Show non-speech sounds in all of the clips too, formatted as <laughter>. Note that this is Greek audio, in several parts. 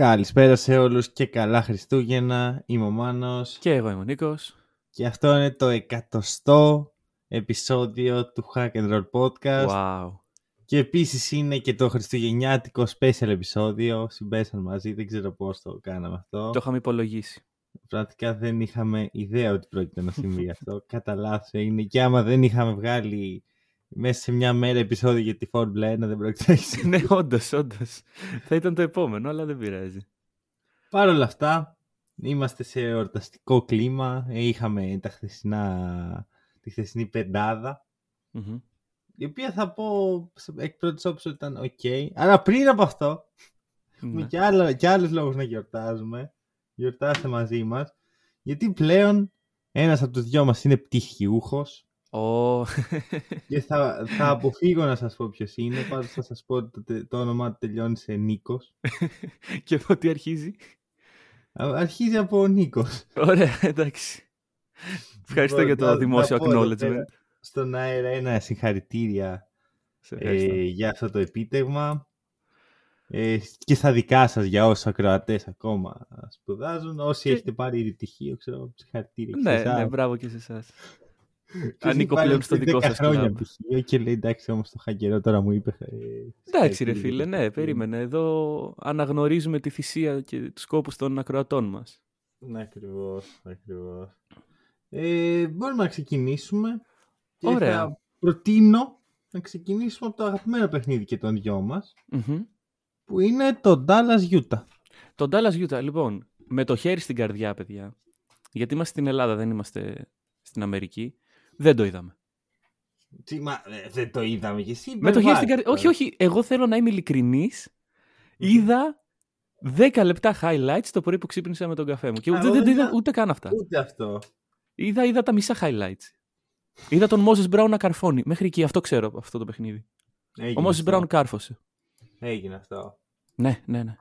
Καλησπέρα σε όλους και καλά Χριστούγεννα. Είμαι ο Μάνος Και εγώ είμαι ο Νίκος. και αυτό είναι το εκατοστό επεισόδιο του Hack and Roll Podcast Wow. και επίσης είναι και το χριστουγεννιάτικο special επεισόδιο. Συμπέσαν μαζί, δεν ξέρω πώς το κάναμε αυτό. Το είχαμε υπολογίσει. Πραγματικά δεν είχαμε ιδέα ότι πρόκειται να συμβεί <laughs> αυτό. Κατά λάθος είναι και άμα δεν είχαμε βγάλει μέσα σε μια μέρα επεισόδιο για τη Formula 1 δεν πρόκειται να έχει συμβεί. ναι, όντως, όντως. Θα ήταν το επόμενο, αλλά δεν πειράζει. Παρ' όλα αυτά, είμαστε σε εορταστικό κλίμα. Ε, Είχαμε τα χθεσινά, τη χθεσινή πεντάδα, Μμμ. η οποία θα πω σε- εκ πρώτης όψης ότι ήταν ok. Αλλά πριν από αυτό, έχουμε Ναι. και, άλλα, και άλλους λόγους να γιορτάζουμε. Γιορτάστε μαζί μας. Γιατί πλέον ένας από τους δυο μας είναι πτυχιούχος Ω, και θα, θα αποφύγω να σας πω ποιος είναι. Πάντως θα σας πω ότι το, τε- το όνομά του τελειώνει σε Νίκος. <laughs> και εδώ τι αρχίζει; Α- Αρχίζει από Νίκος. Ωραία, εντάξει. Ευχαριστώ Λοιπόν, για να- το δημόσιο να πω εδώ acknowledgement. πέρα Στον αέρα ένα συγχαρητήρια Σε ευχαριστώ. ε, για αυτό το επίτευγμα ε, και στα δικά σας για όσους ακροατές ακόμα σπουδάζουν. Όσοι Και- έχετε πάρει ήδη πτυχίο, ξέρω, συγχαρητήρια και σε ναι, εσάς. ναι, μπράβο και σε εσάς. Ποιος ανήκω έχει πάρει πλέον στο 10 δικό σας χρόνια κλαμπ. πτυχίο και λέει εντάξει όμως το χαγκερό τώρα μου είπε. ε, Εντάξει, ρε συγχαρητήρια φίλε, για ναι, το περίμενε. Εδώ αναγνωρίζουμε τη θυσία και τους σκόπους των ακροατών μας. Ναι, ακριβώς, ακριβώς. Ε, μπορούμε να ξεκινήσουμε. Και Ωραία. Θα προτείνω να ξεκινήσουμε από το αγαπημένο παιχνίδι και των δυο μας, Μμμ. που είναι το Dallas Utah. Το Dallas Utah, λοιπόν, με το χέρι στην καρδιά, παιδιά, γιατί είμαστε στην Ελλάδα, δεν είμαστε στην Αμερική, δεν το είδαμε. Τι, μα, ε, δεν το είδαμε και εσύ. Με το χέρι στην υπερβάλλεις καρδιά. Όχι, τώρα. όχι, εγώ θέλω να είμαι ειλικρινής. Είδα 10 λεπτά highlights το πρωί που ξύπνησα με τον καφέ μου. Και Α, δεν, εγώ δεν το είδα είδα- ούτε καν αυτά. Ούτε αυτό. Είδα, είδα τα μισά highlights. Είδα τον Moses Brown να καρφώνει. Μέχρι εκεί αυτό ξέρω από αυτό το παιχνίδι. Έγινε Ο Moses αυτό. Brown κάρφωσε. Έγινε αυτό. Ναι, ναι, ναι.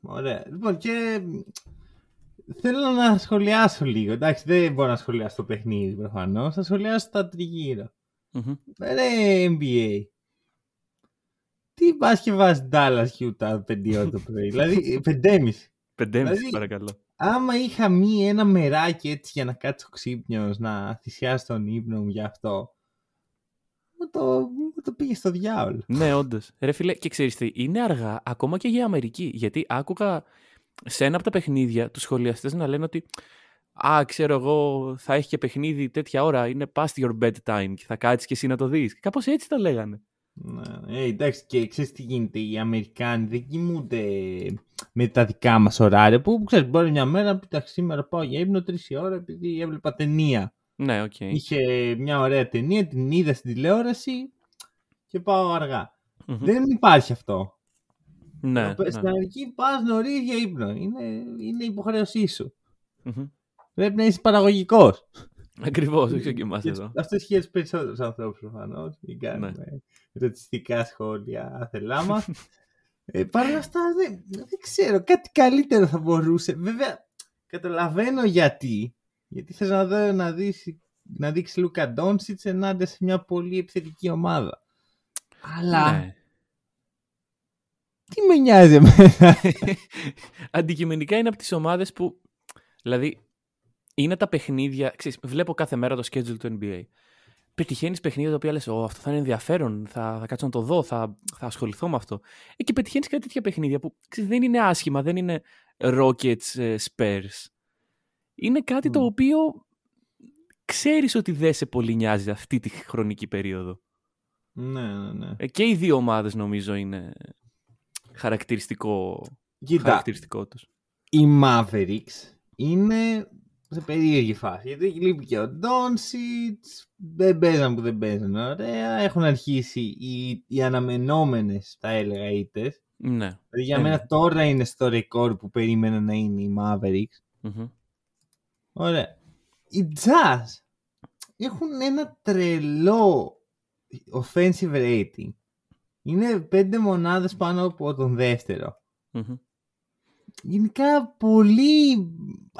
Ωραία. Λοιπόν, και μ, θέλω να σχολιάσω λίγο. Εντάξει, δεν μπορώ να σχολιάσω το παιχνίδι προφανώς. Θα σχολιάσω τα τριγύρω. Μμμ. Ρε NBA. Τι πας και βάζεις Dallas Utah 5 ώρα το πρωί. δηλαδή <laughs> 5,5. Πεντέμιση, Δηλαδή- παρακαλώ. Άμα είχα μία ένα μεράκι έτσι για να κάτσω ξύπνιος, να θυσιάσω τον ύπνο μου για αυτό, μου το, μου το πήγε στο διάολο. ναι, όντως. Ρε φίλε, και ξέρεις τι, είναι αργά ακόμα και για Αμερική. Γιατί άκουγα σε ένα από τα παιχνίδια τους σχολιαστές να λένε ότι Α, ξέρω εγώ, θα έχει και παιχνίδι τέτοια ώρα. Είναι past your bedtime και θα κάτσεις και εσύ να το δεις. Κάπως έτσι τα λέγανε. Ναι, ε, εντάξει, και ξέρεις τι γίνεται, οι Αμερικάνοι δεν κοιμούνται με τα δικά μας ωράρια, που ξέρεις, μπορεί μια μέρα να πει, «Εντάξει, σήμερα πάω για ύπνο τρεις η ώρα επειδή έβλεπα ταινία. Ναι, οκ. Είχε μια ωραία ταινία, την είδα στην τηλεόραση και πάω αργά. Μμμ. Δεν υπάρχει αυτό. Ναι, Στην ναι. Αμερική πας νωρίς για ύπνο. Είναι, είναι υποχρέωσή σου. Μμμ. Πρέπει να είσαι παραγωγικός. Ακριβώς, όχι και εμάς Και εδώ. Αυτό ισχύει για του περισσότερους ανθρώπους προφανώς. Μην κάνουμε Ναι. ρατσιστικά σχόλια άθελά μας. ε, Παρ' όλα αυτά δεν, δεν ξέρω. Κάτι καλύτερο θα μπορούσε. Βέβαια, καταλαβαίνω γιατί. Γιατί θες να, δω, να, δεις, να δείξεις Λούκα Ντόνσιτς ενάντια σε μια πολύ επιθετική ομάδα. Αλλά Ναι. Τι με νοιάζει εμένα; <laughs> Αντικειμενικά είναι από τις ομάδες που, δηλαδή, είναι τα παιχνίδια, ξέρεις, βλέπω κάθε μέρα το schedule του NBA. Πετυχαίνεις παιχνίδια τα οποία λες, Ω, αυτό θα είναι ενδιαφέρον, θα, θα κάτσω να το δω, θα, θα ασχοληθώ με αυτό. Ε, και πετυχαίνεις κάτι τέτοια παιχνίδια που ξέρεις, δεν είναι άσχημα, δεν είναι Rockets, ε, Spurs. Είναι κάτι το Μμ. οποίο ξέρεις ότι δεν σε πολύ νοιάζει αυτή τη χρονική περίοδο. ναι, ναι, ναι. Ε, και οι δύο ομάδες νομίζω είναι χαρακτηριστικό, Κοίτα, χαρακτηριστικό τους. οι Mavericks είναι σε περίεργη φάση. Γιατί λείπει και ο Ντόνσιτ. Δεν παίζαν που δεν παίζαν. Ωραία. Έχουν αρχίσει οι, οι αναμενόμενες, θα έλεγα, ήττες. Ναι. Δηλαδή για Ε, μένα ναι. τώρα είναι στο ρεκόρ που περίμενα να είναι οι Mavericks. Μμμ. Ωραία. Οι Jazz έχουν ένα τρελό offensive rating. Είναι πέντε μονάδες πάνω από τον δεύτερο. Μμμ. Γενικά πολύ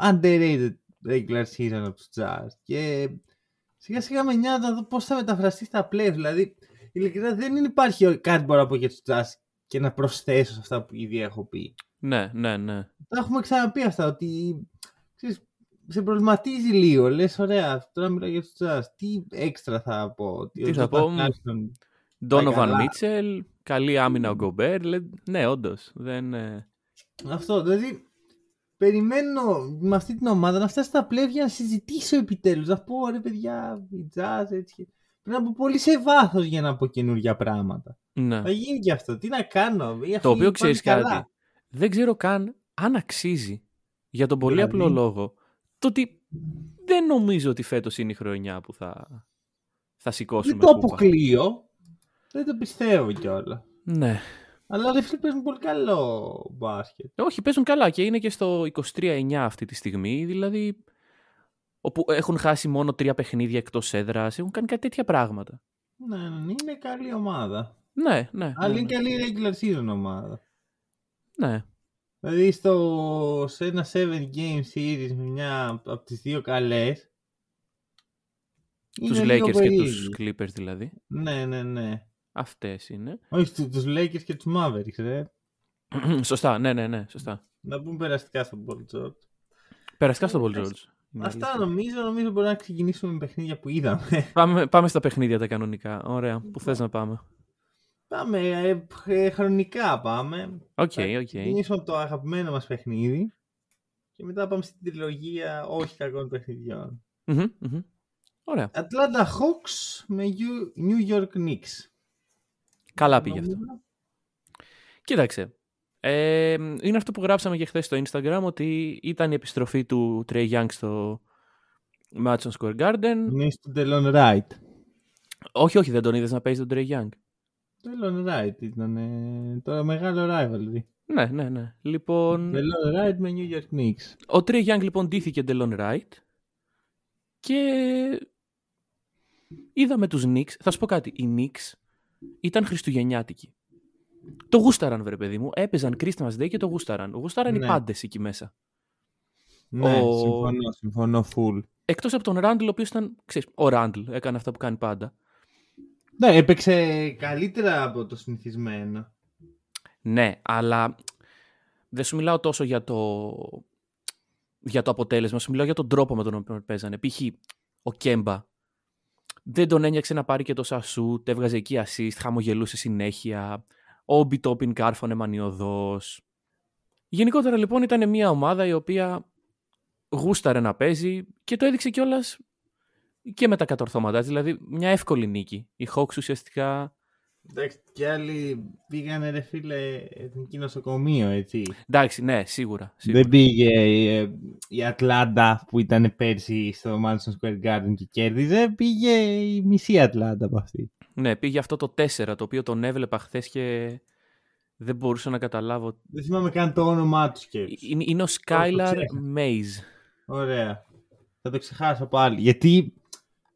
underrated regular season από τους Jazz. Και σιγά σιγά με νοιάζει να δω πώς θα μεταφραστεί στα play. Δηλαδή, ειλικρινά δεν υπάρχει κάτι που μπορώ να πω για τους Jazz και να προσθέσω σε αυτά που ήδη έχω πει. Ναι, ναι, ναι. Τα έχουμε ξαναπεί αυτά, ότι ξέρεις, σε προβληματίζει λίγο. Λες, ωραία, τώρα μιλάω για τους Jazz. Τι έξτρα θα πω. ότι Τι ο θα Jordan πω, Clarkson- Donovan καλά. Mitchell, καλή άμυνα ο Γκομπέρ. Ναι, όντως. Δεν... ε, Αυτό, δηλαδή περιμένω με αυτή την ομάδα να φτάσει στα πλεύρια να συζητήσω επιτέλους. Να πω ρε παιδιά, η jazz έτσι. Πρέπει να πω πολύ σε βάθος για να πω καινούργια πράγματα. Ναι. Θα γίνει και αυτό. Τι να κάνω. οι Το αυτοί οποίο πάνε ξέρεις καλά. κάτι. Δεν ξέρω καν αν αξίζει. Για τον πολύ Δηλαδή; απλό λόγο. Το ότι δεν νομίζω ότι φέτος είναι η χρονιά που θα, θα σηκώσουμε Δεν το κούπα. αποκλείω. Δεν το πιστεύω κιόλας. Ναι. Αλλά ρε φίλοι παίζουν πολύ καλό μπάσκετ. Όχι, παίζουν καλά και είναι και στο 23-9 αυτή τη στιγμή. Δηλαδή, όπου έχουν χάσει μόνο τρία παιχνίδια εκτός έδρας. Έχουν κάνει κάτι τέτοια πράγματα. Ναι, ναι, ναι, είναι καλή ομάδα. Ναι, ναι. Αλλά ναι, είναι ναι. καλή regular season ομάδα. ναι. Δηλαδή στο, σε ένα 7 game series με μια από τις δύο καλές Τους είναι λίγο Lakers και περίεργη. τους Clippers δηλαδή. Ναι, ναι, ναι. Αυτές είναι. Όχι, του- τους Lakers και τους Mavericks, ρε. <clears throat> σωστά, ναι, ναι, ναι, σωστά. Να πούμε περαστικά στον Paul George. Περαστικά στον Paul Ευχαριστώ. George. Είναι Αυτά αλήθεια. νομίζω, νομίζω μπορούμε να ξεκινήσουμε με παιχνίδια που είδαμε. Πάμε, πάμε στα παιχνίδια τα κανονικά. Ωραία. Πού θες να πάμε. πάμε, ε, ε, χρονικά πάμε. Οκ, Θα οκ. ξεκινήσουμε από το αγαπημένο μας παιχνίδι και μετά πάμε στην τριλογία όχι κακών παιχνιδιών. Μμμ, μμμ. Ωραία. Atlanta Hawks με U- New York Knicks. Καλά πήγε αυτό. Κοίταξε. Ε, είναι αυτό που γράψαμε και χθες στο Instagram ότι ήταν η επιστροφή του Trey Young στο Madison Square Garden. Είναι στο Delon Wright. Όχι, όχι, δεν τον είδες να παίζει τον Trey Young. Delon Wright ήταν ε, το μεγάλο rivalry. Ναι, ναι, ναι. Λοιπόν, Delon Wright με New York Knicks. ο Trey Young λοιπόν ντύθηκε Delon Wright και είδαμε τους Knicks. Θα σου πω κάτι, οι Knicks ήταν χριστουγεννιάτικοι. Το γούσταραν, βρε παιδί μου. Έπαιζαν Christmas Day και το γούσταραν. Γούσταραν οι Ναι. πάντες εκεί μέσα. Ναι, Ο- συμφωνώ, συμφωνώ full. Εκτός από τον Ράντλ, ο οποίος ήταν, ξέρεις, ο Ράντλ έκανε αυτά που κάνει πάντα. Ναι, έπαιξε καλύτερα από το συνηθισμένο. Ναι, αλλά δεν σου μιλάω τόσο για το, για το αποτέλεσμα, σου μιλάω για τον τρόπο με τον οποίο παίζανε. Π.χ. ο Κέμπα δεν τον ένιωξε να πάρει και το σασούτ, έβγαζε εκεί assist, χαμογελούσε συνέχεια. Ο Μπιτόπιν κάρφωνε μανιωδώς. Γενικότερα λοιπόν ήταν μια ομάδα η οποία γούσταρε να παίζει και το έδειξε κιόλας και με τα κατορθώματά της, δηλαδή μια εύκολη νίκη. Οι Hawks ουσιαστικά Εντάξει, και άλλοι πήγανε ρε φίλε εθνική νοσοκομείο, έτσι. Εντάξει, ναι, σίγουρα. σίγουρα. Δεν πήγε ε, η Ατλάντα που ήταν πέρσι στο Madison Square Garden και κέρδιζε, πήγε η μισή Ατλάντα από αυτή. Ναι, πήγε αυτό το 4, το οποίο τον έβλεπα χθες και δεν μπορούσα να καταλάβω. Δεν θυμάμαι καν το όνομά τους και. Είναι, είναι ο Skylar ξέχασα. Mays. Ωραία. Θα το ξεχάσω πάλι. Γιατί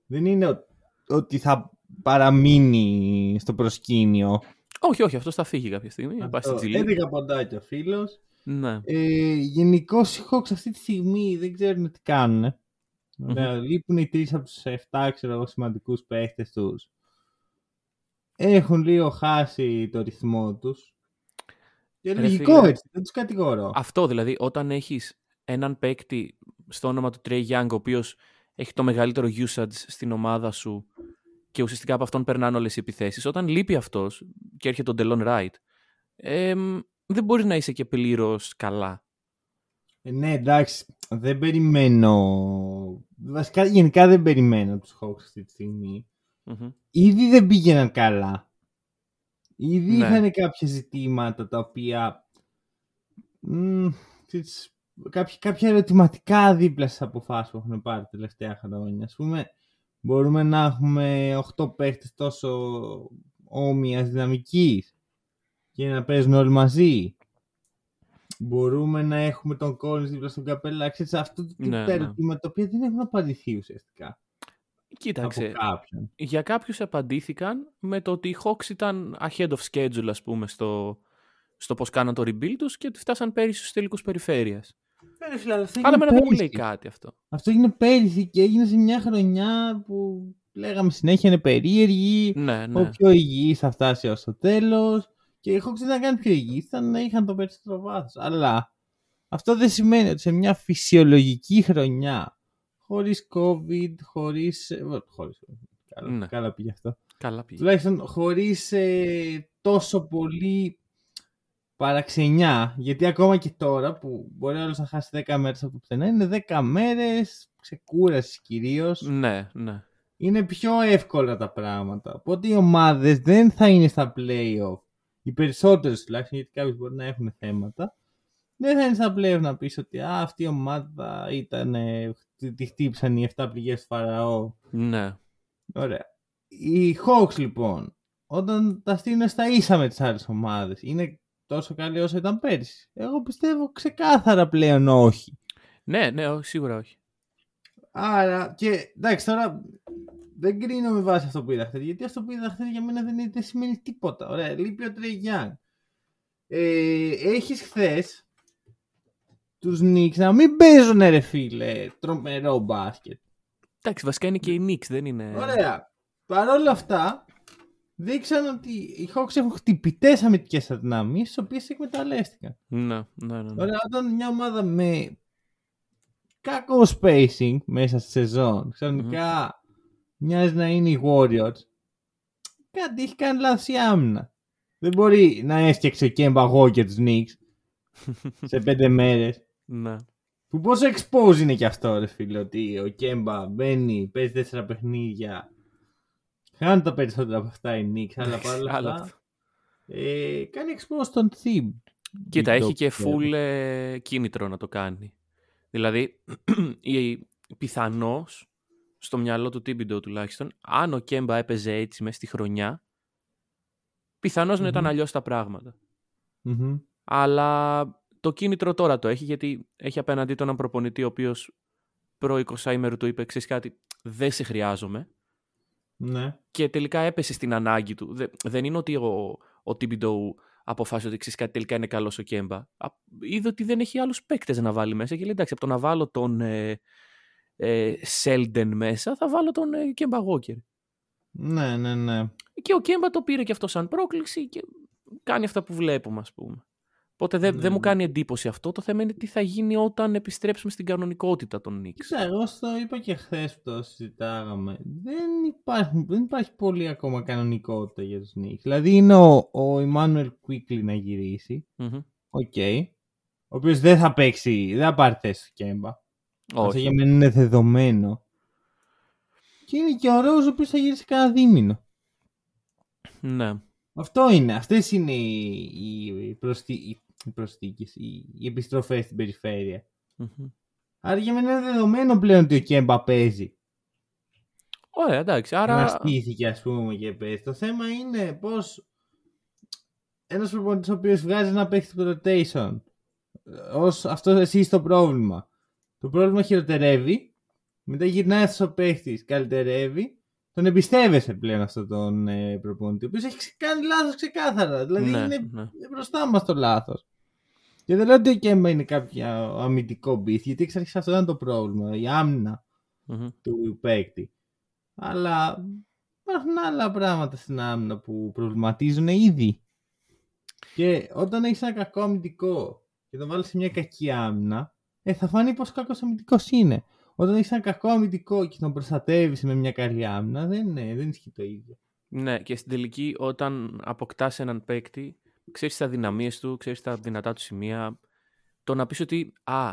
δεν είναι ο- ότι θα παραμείνει στο προσκήνιο. Όχι, όχι, αυτό θα φύγει κάποια στιγμή. Θα πάει στη Αυτό. G League. 11 ποντάκια ο φίλος. Ναι. Ε, Γενικώ οι Hawks αυτή τη στιγμή δεν ξέρουν τι κάνουν. Ωραία, Λείπουν οι τρεις από τους 7 ξέρω εγώ, σημαντικούς παίχτες τους. Έχουν λίγο χάσει το ρυθμό τους. Και Ρε λογικό φίλε. έτσι, δεν τους κατηγορώ. Αυτό δηλαδή, όταν έχεις έναν παίκτη στο όνομα του Trey Young, ο οποίος έχει το μεγαλύτερο usage στην ομάδα σου και ουσιαστικά από αυτόν περνάνε όλες οι επιθέσεις, όταν λείπει αυτός και έρχεται ο Delon Wright, εμ, δεν μπορεί να είσαι και πλήρως καλά. Ε, ναι, εντάξει, δεν περιμένω. Βασικά, γενικά δεν περιμένω από τους Hawks αυτή τη στιγμή. Μμμ. Ήδη δεν πήγαιναν καλά. Ήδη Ναι. είχαν κάποια ζητήματα τα οποία. Μ, ξέρεις, κάποια, κάποια ερωτηματικά δίπλα στις αποφάσεις που έχουν πάρει τα τελευταία χρόνια. Ας πούμε, μπορούμε να έχουμε 8 παίχτες τόσο όμοιας δυναμικής και να παίζουν όλοι μαζί. μπορούμε να έχουμε τον Collins δίπλα στον Καπέλα. Ξέρεις, αυτό το τύπο Ναι, τα ναι. ερωτήματα τα οποία δεν έχουν απαντηθεί ουσιαστικά Κοίταξε, από κάποιον. για κάποιους απαντήθηκαν με το ότι οι Hawks ήταν ahead of schedule, ας πούμε, στο, στο πώς κάναν το rebuild τους και ότι φτάσαν πέρυσι στους τελικούς περιφέρειας. Ε, ρε φίλε, αλλά αυτό Αλλά έγινε εμένα δεν μου λέει πέρυσι. κάτι αυτό. Αυτό έγινε πέρυσι και έγινε σε μια χρονιά που λέγαμε συνέχεια είναι περίεργη. Ναι, Ο ναι. πιο υγιής θα φτάσει ως το τέλος. Και οι Hawks δεν ήταν καν πιο υγιεί, ήταν να είχαν το περισσότερο βάθος. Αλλά αυτό δεν σημαίνει ότι σε μια φυσιολογική χρονιά, χωρίς COVID, χωρίς. Χωρίς... Καλά, Ναι. καλά πήγε αυτό. Καλά πήγε. Τουλάχιστον χωρίς τόσο πολύ παραξενιά. Γιατί ακόμα και τώρα που μπορεί όλος να χάσει 10 μέρες από το πουθενά, είναι 10 μέρες ξεκούρασης κυρίως Ναι, ναι. είναι πιο εύκολα τα πράγματα. Οπότε οι ομάδες δεν θα είναι στα playoff. Οι περισσότερες τουλάχιστον, γιατί κάποιες μπορεί να έχουν θέματα. Δεν θα είναι στα playoff να πεις ότι α, αυτή η ομάδα ήταν. ε, τη- τη χτύπησαν οι 7 πληγές του Φαραώ. Ναι. Ωραία. Οι Hawks λοιπόν, όταν τα στείλουν στα ίσα με τις άλλες ομάδες, είναι τόσο καλή όσο ήταν πέρυσι. Εγώ πιστεύω ξεκάθαρα πλέον όχι. Ναι, ναι, όχι, σίγουρα όχι. Άρα, και εντάξει, τώρα δεν κρίνω με βάση αυτό που είδα χθες, γιατί αυτό που είδα χθες για μένα δεν, είναι- δεν σημαίνει τίποτα. Ωραία, λείπει ο Τρέι Γιάνγκ. Ε, έχεις χθες τους Knicks να μην παίζουν ρε φίλε τρομερό μπάσκετ. Εντάξει, βασικά είναι και οι Knicks, δεν είναι. Ωραία. Παρ' όλα αυτά, δείξαν ότι οι Hawks έχουν χτυπητές αμυντικές αδυναμίες, τις οποίες εκμεταλλεύτηκαν. Ναι, ναι, ναι. ναι. Ωραία, όταν μια ομάδα με κακό spacing μέσα στη σεζόν ξαφνικά μοιάζει να είναι οι Warriors, κάτι έχει κάνει λάθος η άμυνα. Δεν μπορεί να έφτιαξε ο Κέμπα εγώ και τους Knicks <laughs> σε πέντε μέρες. Ναι. Που πόσο expose είναι και αυτό ρε φίλε, ότι ο Κέμπα μπαίνει, παίζει τέσσερα παιχνίδια, χάνει τα περισσότερα από αυτά οι Knicks, αλλά παρόλα Άλλο αυτά αυτό. ε, κάνει expose τον Thib. Κοίτα, έχει και full full ε, κίνητρο να το κάνει. Δηλαδή, <clears throat> η, πιθανώς, στο μυαλό του Τίμπιντο τουλάχιστον, αν ο Κέμπα έπαιζε έτσι μέσα στη χρονιά, πιθανώς να ήταν Μμμ. αλλιώς τα πράγματα. Αλλά το κίνητρο τώρα το έχει, γιατί έχει απέναντί του έναν προπονητή ο οποίος προ 20 ημέρου του είπε, ξέρεις κάτι, δεν σε χρειάζομαι. Ναι. Και τελικά έπεσε στην ανάγκη του. Δε- δεν είναι ότι ο, ο Τίμπιντο αποφάσισε ότι ξέρεις κάτι τελικά είναι καλός ο Κέμπα. Α, είδε ότι δεν έχει άλλους παίκτες να βάλει μέσα και λέει εντάξει από το να βάλω τον ε, ε, Σέλντεν μέσα θα βάλω τον ε, Κέμπα Γόκερ. Ναι, ναι, ναι. Και ο Κέμπα το πήρε και αυτό σαν πρόκληση και κάνει αυτά που βλέπουμε ας πούμε. Οπότε δεν, Ναι, δεν μου ναι. κάνει εντύπωση αυτό. Το θέμα είναι τι θα γίνει όταν επιστρέψουμε στην κανονικότητα των Knicks. Κοίτα, εγώ στο είπα και χθες που το συζητάγαμε. Δεν υπάρχει, δεν υπάρχει πολύ ακόμα κανονικότητα για τους Knicks. Δηλαδή είναι ο, ο Immanuel Quickley να γυρίσει. Μμμ. Οκ. Ο οποίος δεν θα παίξει, δεν θα πάρει θέση στο Κέμπα. Αυτό Όχι. για μένα είναι δεδομένο. Και είναι και ο Ρόουζ ο οποίος θα γυρίσει κανένα δίμηνο. Ναι. Αυτό είναι. Αυτές είναι οι, οι, οι, προσθή, οι, οι προσθήκες, οι, οι επιστροφές στην περιφέρεια. Μμμ. Άρα για μένα είναι δεδομένο πλέον ότι ο Κέμπα παίζει. Ωραία, εντάξει. Άρα. Αναστήθηκε ας πούμε και παίζει. Το θέμα είναι πως ένας προπονητής ο οποίος βγάζει ένα παίχτη στο rotation ως αυτός εσύ στο πρόβλημα. Το πρόβλημα χειροτερεύει, μετά γυρνάει αυτός ο παίχτης, καλυτερεύει, τον εμπιστεύεσαι πλέον αυτόν τον ε, προπονητή, ο οποίος έχει ξε- κάνει λάθος ξεκάθαρα. Δηλαδή ναι, είναι ναι. είναι μπροστά μας το λάθος. Και δεν λέω ότι ο Κέμπα είναι κάποιο αμυντικό μπιθ, γιατί εξ αρχής αυτό ήταν το πρόβλημα, η άμυνα Μμμ. του παίκτη. Αλλά υπάρχουν άλλα πράγματα στην άμυνα που προβληματίζουν ήδη. Και όταν έχεις ένα κακό αμυντικό και τον βάλεις σε μια κακή άμυνα, ε, θα φανεί πόσο κακός αμυντικός είναι. Όταν έχεις ένα κακό αμυντικό και τον προστατεύεις με μια καλή άμυνα, δεν, είναι, δεν ισχύει το ίδιο. Ναι, και στην τελική, όταν αποκτάς έναν παίκτη, ξέρεις τις αδυναμίες του, ξέρεις τα δυνατά του σημεία. Το να πεις ότι α,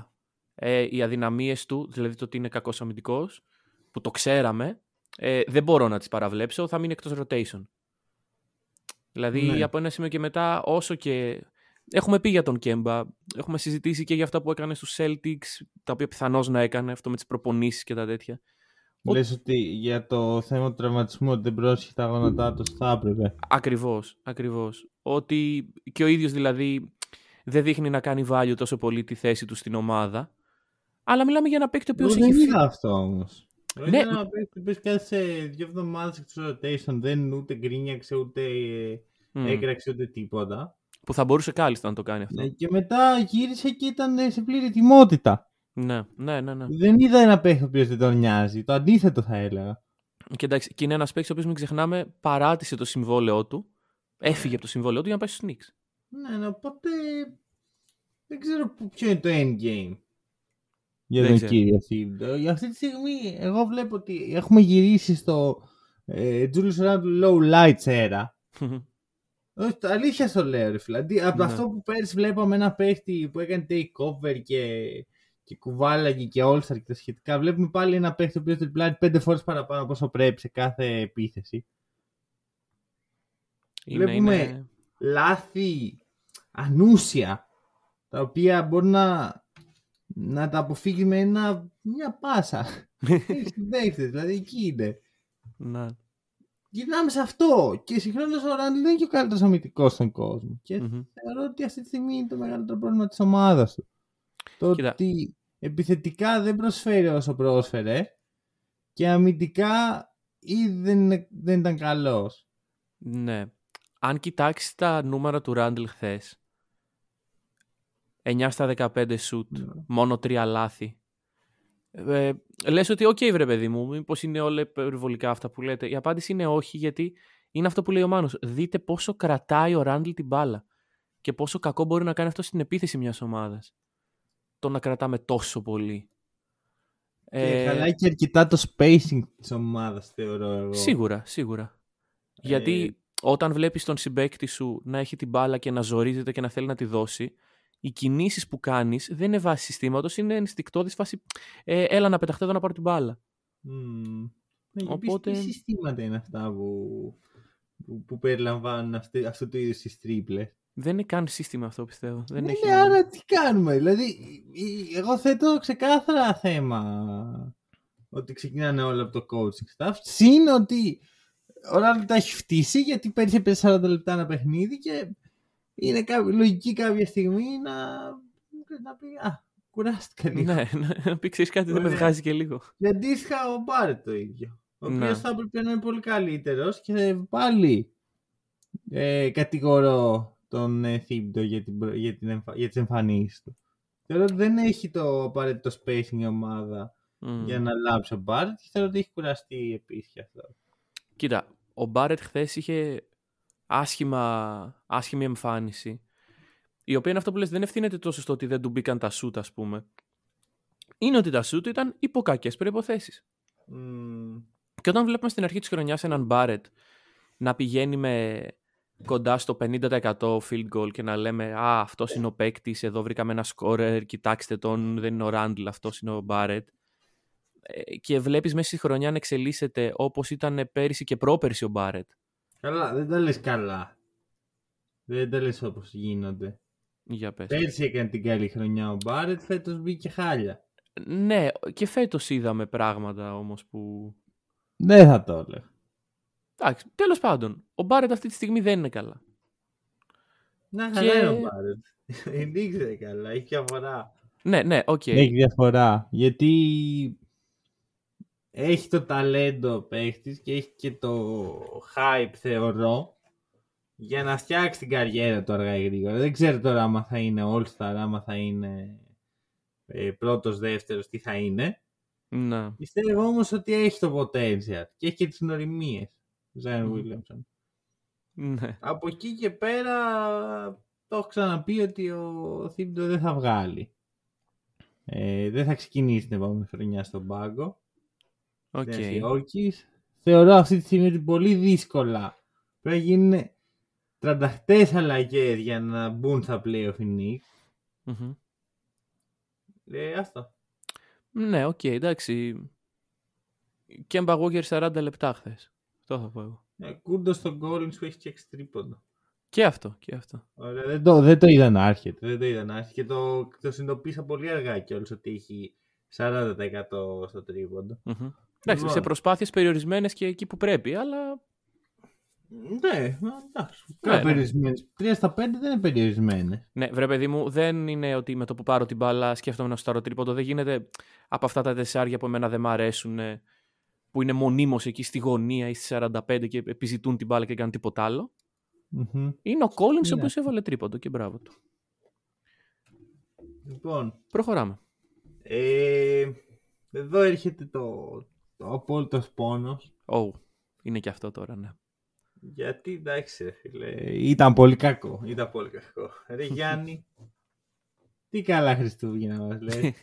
ε, οι αδυναμίες του, δηλαδή το ότι είναι κακός αμυντικός, που το ξέραμε, ε, δεν μπορώ να τις παραβλέψω, θα μείνει εκτός rotation. Δηλαδή Ναι. από ένα σημείο και μετά, όσο και. Έχουμε πει για τον Κέμπα, έχουμε συζητήσει και για αυτά που έκανε στους Celtics, τα οποία πιθανώς να έκανε, αυτό με τις προπονήσεις και τα τέτοια. Ο- Λες ότι για το θέμα του τραυματισμού ότι δεν πρόσχει τα γόνατά του θα έπρεπε. Ακριβώς, ακριβώς. Ότι και ο ίδιος δηλαδή δεν δείχνει να κάνει value τόσο πολύ τη θέση του στην ομάδα. Αλλά μιλάμε για ένα παίκτη ο οποίος Δεν έχει. φύ- είδα αυτό όμως. Ναι. Ναι. Ένα παίκτη που κάθισε δύο εβδομάδες εκτός rotation, δεν ούτε γκρίνιαξε, ούτε ε, Μμ. έκραξε, ούτε τίποτα. Που θα μπορούσε κάλλιστα να το κάνει αυτό. Ναι, και μετά γύρισε και ήταν ε, σε πλήρη ετοιμότητα. Ναι, ναι, ναι. ναι. Δεν είδα ένα παίκτη ο οποίος δεν τον νοιάζει. Το αντίθετο θα έλεγα. Και εντάξει, και είναι ένας παίκτης ο οποίος μην ξεχνάμε παράτησε το συμβόλαιό του. Έφυγε από το συμβόλαιό του για να πάει στους Knicks. Ναι, ναι, οπότε δεν ξέρω που- ποιο είναι το endgame για Δεν τον ξέρω. κύριο Θήμπτο. Για αυτή τη στιγμή εγώ βλέπω ότι έχουμε γυρίσει στο ε, Julius Randle Low Lights era. Όχι, το αλήθεια στο λέω, ρε φίλε. Αντί, από Ναι. αυτό που πέρυσι βλέπαμε ένα παίχτη που έκανε takeover και, και κουβάλαγε και all και τα σχετικά, βλέπουμε πάλι ένα παίχτη ο οποίος τριπλάρει πέντε φορές παραπάνω από όσο πρέπει σε κάθε επίθεση. Είναι, Βλέπουμε- είναι... Λάθη ανούσια, τα οποία μπορεί να, να τα αποφύγει με ένα, μια πάσα. <laughs> Έχεις παίχτες, δηλαδή εκεί είναι. Ναι. Γυρνάμε σε αυτό. Και συγχρόνως ο Ράντλ δεν είναι και ο καλύτερος αμυντικός στον κόσμο. Και Μμμ. θεωρώ ότι αυτή τη στιγμή είναι το μεγαλύτερο πρόβλημα της ομάδας του. Το Κοίτα. ότι επιθετικά δεν προσφέρει όσο πρόσφερε και αμυντικά ή δεν, είναι- δεν ήταν καλός. Ναι. Αν κοιτάξεις τα νούμερα του Ράντλ χθες. 9 στα 15 σουτ, Ναι. μόνο 3 λάθη. Ε, λες ότι οκ βρε παιδί μου, μήπως είναι όλα υπερβολικά αυτά που λέτε. Η απάντηση είναι όχι γιατί είναι αυτό που λέει ο Μάνος. Δείτε πόσο κρατάει ο Ράντλ την μπάλα και πόσο κακό μπορεί να κάνει αυτό στην επίθεση μιας ομάδας. Το να κρατάμε τόσο πολύ. Και Ε, χαλάει και αρκετά το spacing της ομάδας, θεωρώ εγώ. Σίγουρα, σίγουρα. Γιατί όταν βλέπεις τον συμπέκτη σου να έχει την μπάλα και να ζορίζεται και να θέλει να τη δώσει, οι κινήσεις που κάνεις δεν είναι βάση συστήματος, είναι ενστικτόδης φάση ε, έλα να πεταχτώ εδώ να πάρω την μπάλα. Mm. Ναι, Οπότε- Οπότε... Τι συστήματα είναι αυτά που, που, που περιλαμβάνουν αυτή, αυτού του είδου τις τρίπλες; Δεν είναι καν σύστημα αυτό πιστεύω. Δεν Ναι, έχει... ναι, άρα τι κάνουμε; Δηλαδή, η- η- εγώ θέτω ξεκάθαρα θέμα ότι ξεκινάνε όλα από το coaching staff. Συν ότι ο Ράντλ τα έχει φτύσει γιατί πέρυσι έπαιζε 40 λεπτά ένα παιχνίδι και είναι κά- λογική κάποια στιγμή να, να πει Α, κουράστηκα λίγο. ναι, να πει ξέρεις κάτι δεν με Ωραία. βγάζει και λίγο. Και αντίστοιχα ο Μπάρετ το ίδιο. Ο Ναι. οποίος θα έπρεπε να είναι πολύ καλύτερος και πάλι ε, κατηγορώ τον ε, Θήμπτο για, την, προ- για, την εμφα... για τις εμφανίσεις του. Θεωρώ ότι δεν έχει το απαραίτητο spacing η ομάδα Μμ. για να λάψει ο Μπάρετ και θεωρώ ότι έχει κουραστεί επίση και αυτό. Κοίτα, ο Μπάρετ χθες είχε άσχημα, άσχημη εμφάνιση. Η οποία είναι αυτό που λες, δεν ευθύνεται τόσο στο ότι δεν του μπήκαν τα σούτ, ας πούμε. Είναι ότι τα σούτ ήταν υπό κακές προποθέσει. Μμμ. Και όταν βλέπουμε στην αρχή της χρονιάς έναν Μπάρετ να πηγαίνει με κοντά στο 50% field goal και να λέμε Α, αυτός είναι ο παίκτης, εδώ βρήκαμε ένα σκόρερ, κοιτάξτε τον, δεν είναι ο Ράντλ, αυτός είναι ο Μπάρετ. Ε, Και βλέπεις μέσα στη χρονιά να εξελίσσεται όπως ήταν πέρυσι και πρόπερσι ο Μπάρετ. Καλά, δεν τα λες καλά. Δεν τα λες όπως γίνονται. Για πες. Πέρσι έκανε την καλή χρονιά ο Μπάρετ, φέτος μπήκε χάλια. Ναι, και φέτος είδαμε πράγματα όμως που. Δεν θα το έλεγα. Εντάξει, τέλος πάντων. Ο Μπάρετ αυτή τη στιγμή δεν είναι καλά. Να Και- καλά είναι ο Μπάρετ. <laughs> Δεν ξέρει καλά, έχει διαφορά. Ναι, ναι, οκ. Έχει διαφορά. Γιατί έχει το ταλέντο ο παίχτης και έχει και το hype θεωρώ για να φτιάξει την καριέρα του αργά ή γρήγορα. Δεν ξέρω τώρα άμα θα είναι all-star, άμα θα είναι ε, πρώτος, δεύτερος, τι θα είναι. Ναι. Πιστεύω όμως ότι έχει το potential και έχει και τις νοημίες. Ζάιν Μμμ. Williamson. ναι. Από εκεί και πέρα το έχω ξαναπεί ότι ο Θήμπτο δεν θα βγάλει. Ε, δεν θα ξεκινήσει την επόμενη χρονιά στον πάγκο. Οκ. Okay. Γιώκης. Θεωρώ αυτή τη στιγμή ότι πολύ δύσκολα πρέπει να γίνουν τρανταχτές αλλαγές για να μπουν στα playoff οι Knicks. Μμμ. Ε, αυτό. Ναι, οκ, εντάξει. Kemba Walker 40 λεπτά χθες. Αυτό θα πω εγώ. Ε, Kudos στον Collins που έχει και τρίποντο. Και αυτό, και αυτό. Ωραία, δεν το, δεν το είδα να έρχεται. Δεν το είδα να έρχεται και το, το συνειδητοποίησα πολύ αργά κιόλας ότι έχει 40% στο τρίποντο. Μμμ. Εντάξει, Λοιπόν. σε προσπάθειες περιορισμένες και εκεί που πρέπει, αλλά Ναι, εντάξει. Ναι, Ναι, ναι. περιορισμένες. Τρία στα πέντε δεν είναι περιορισμένες. Ναι, βρε παιδί μου, δεν είναι ότι με το που πάρω την μπάλα σκέφτομαι να στάρω τρίποντο. Δεν γίνεται από αυτά τα τεσσάρια που εμένα δεν μ' αρέσουν, ε, που είναι μονίμως εκεί στη γωνία ή στη 45 και επιζητούν την μπάλα και δεν κάνουν τίποτα άλλο. Είναι ο Collins ο Ναι. οποίος έβαλε τρίποντο και μπράβο του. Λοιπόν, Προχωράμε. ε, εδώ έρχεται το, το απόλυτος πόνος. Oh, είναι και αυτό τώρα, ναι. Γιατί εντάξει, ρε φίλε. Ήταν πολύ κακό. Ήταν πολύ κακό. Ρε Γιάννη, <laughs> τι καλά Χριστούγεννα μας λέει.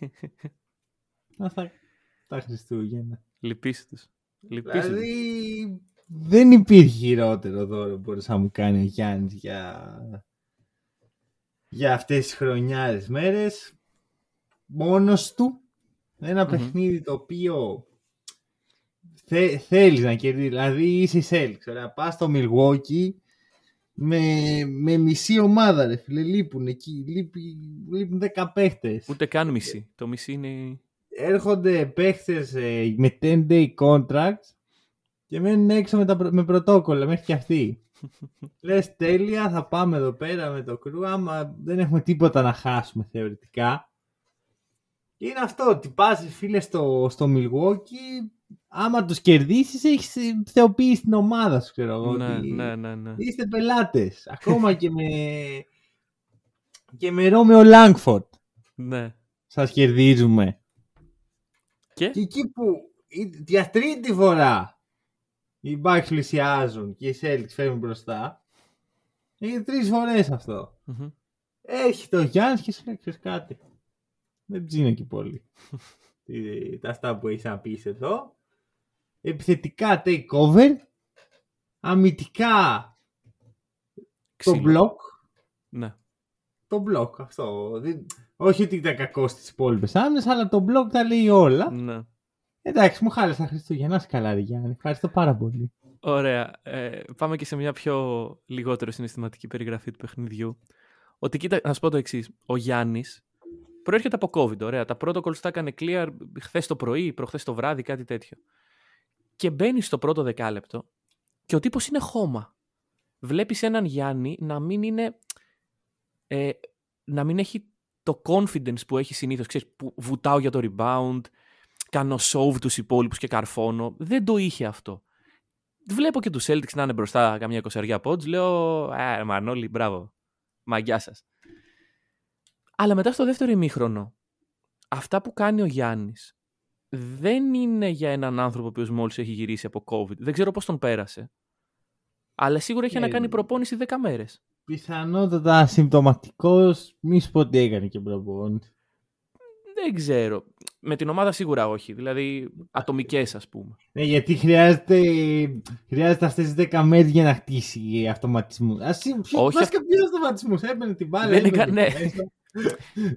Μας τα, τα Χριστούγεννα. Λυπήσει τους. Λυπήσει τους. Δηλαδή, δεν υπήρχε χειρότερο δώρο που μπορούσε να μου κάνει ο Γιάννης για, για αυτές τις χρονιάρες μέρες. Μόνος του. Ένα Μμμ. παιχνίδι το οποίο θε, θέλεις να κερδίσεις. Δηλαδή είσαι η Celtics. Ωραία, πας στο Milwaukee με, με μισή ομάδα ρε φίλε. Λείπουν εκεί. Λείπει, λείπουν 10 παίχτες Ούτε καν μισή. Το μισή είναι... έρχονται παίχτες ε, με 10 day contracts και μένουν έξω με, τα, πρω- με πρωτόκολλα μέχρι και αυτοί. <laughs> Λες τέλεια θα πάμε εδώ πέρα με το κρού άμα δεν έχουμε τίποτα να χάσουμε θεωρητικά. Και είναι αυτό ότι πας φίλε στο, στο Milwaukee άμα τους κερδίσεις έχεις ε, θεοποιήσει την ομάδα σου ξέρω εγώ. ναι, ότι ναι, ναι, ναι. Είστε πελάτες. Ακόμα και με και με Ρόμεο Λάγκφορντ ναι. σας κερδίζουμε. Και; Και εκεί που η- για τρίτη φορά οι Bucks πλησιάζουν και οι Celtics φέρνουν μπροστά. Είναι τρεις φορές αυτό. Μμμ. Έρχεται ο Γιάννης και σου λέει «Ξέρεις κάτι. Δεν ψήνω και πολύ. <laughs> Τι- τα αυτά που έχεις να πεις εδώ. Επιθετικά takeover. Αμυντικά το Ξύλο. block. Ναι. Το block αυτό. Δεν- Όχι ότι ήταν κακό στις υπόλοιπες άμυνες, αλλά το block τα λέει όλα. ναι. Εντάξει, μου χάλεσε τα Χριστούγεννα. Να είσαι καλά, ρε Γιάννη. Ευχαριστώ πάρα πολύ. Ωραία. Ε, πάμε και σε μια πιο λιγότερο συναισθηματική περιγραφή του παιχνιδιού. Ότι κοίτα, να σου πω το εξής. Ο Γιάννης προέρχεται από COVID. Ωραία. Τα protocols τα έκανε clear χθες το πρωί, προχθές το βράδυ, κάτι τέτοιο. Και μπαίνεις στο πρώτο δεκάλεπτο και ο τύπος είναι χώμα. Βλέπεις έναν Γιάννη να μην είναι. Ε, να μην έχει το confidence που έχει συνήθως. Που βουτάω για το rebound, κάνω sove τους υπόλοιπους και καρφώνω. Δεν το είχε αυτό. Βλέπω και τους Celtics να είναι μπροστά καμιά εικοσαριά πόντς. Λέω, Α, Μανώλη, μπράβο. Μαγκιά σας. Αλλά μετά στο δεύτερο ημίχρονο, αυτά που κάνει ο Γιάννης δεν είναι για έναν άνθρωπο ο οποίος μόλις έχει γυρίσει από COVID. Δεν ξέρω πώς τον πέρασε. Αλλά σίγουρα έχει Ναι. να κάνει προπόνηση 10 μέρες. Πιθανότατα ασυμπτωματικός, μη σου πω ότι έκανε και προπόνηση. Δεν ξέρω. Με την ομάδα σίγουρα όχι. Δηλαδή ατομικές ας πούμε. Ναι, γιατί χρειάζεται, χρειάζεται αυτές τις 10 μέρες για να χτίσει αυτοματισμούς. Α Όχι, βασικά ποιο αυτοματισμούς; Έπαιρνε την μπάλα. Δεν έμπαινε έκα- ναι. Μέσα.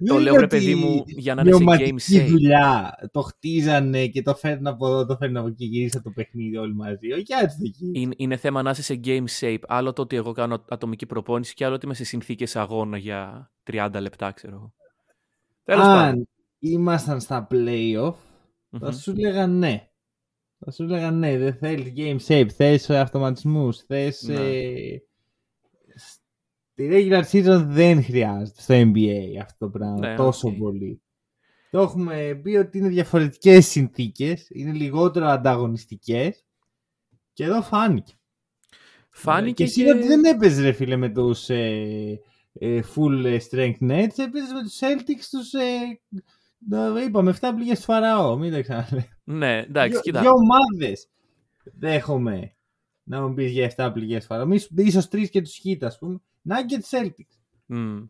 Το Δεν λέω είναι ρε παιδί ότι μου για να είναι σε game Πνευματική save. δουλειά. Το χτίζανε και το φέρνουν από εδώ, το φέρνουν από εκεί. Γύρισα το παιχνίδι όλοι μαζί. Ο Γιάννη το εκεί. Είναι, είναι θέμα να είσαι σε game shape. Άλλο το ότι εγώ κάνω ατομική προπόνηση και άλλο ότι είμαι σε συνθήκες αγώνα για 30 λεπτά, ξέρω εγώ. Τέλος πάντων. Αν ήμασταν στα playoff, θα Μμμ. σου έλεγα ναι. Θα σου έλεγα ναι, δεν θέλεις game shape, θες ε, αυτοματισμούς, θες... Ναι. Ε, στη regular season δεν χρειάζεται στο NBA αυτό το πράγμα Ναι, τόσο οκ. πολύ. Το έχουμε πει ότι είναι διαφορετικές συνθήκες, είναι λιγότερο ανταγωνιστικές και εδώ φάνηκε. Φάνηκε και εσύ ότι δεν έπαιζε ρε φίλε με τους ε, ε, full ε, strength Nets, έπαιζε με τους Celtics τους... Ε, το είπαμε, 7 πληγές του Φαραώ, μην τα ξαναλέω. Ναι, εντάξει, Δύο, κοίτα. δύο ομάδες δέχομαι να μου πεις για 7 πληγές του Φαραώ. Μη- Ίσως τρεις και τους Heat, ας πούμε. Nuggets Celtics. Μμ.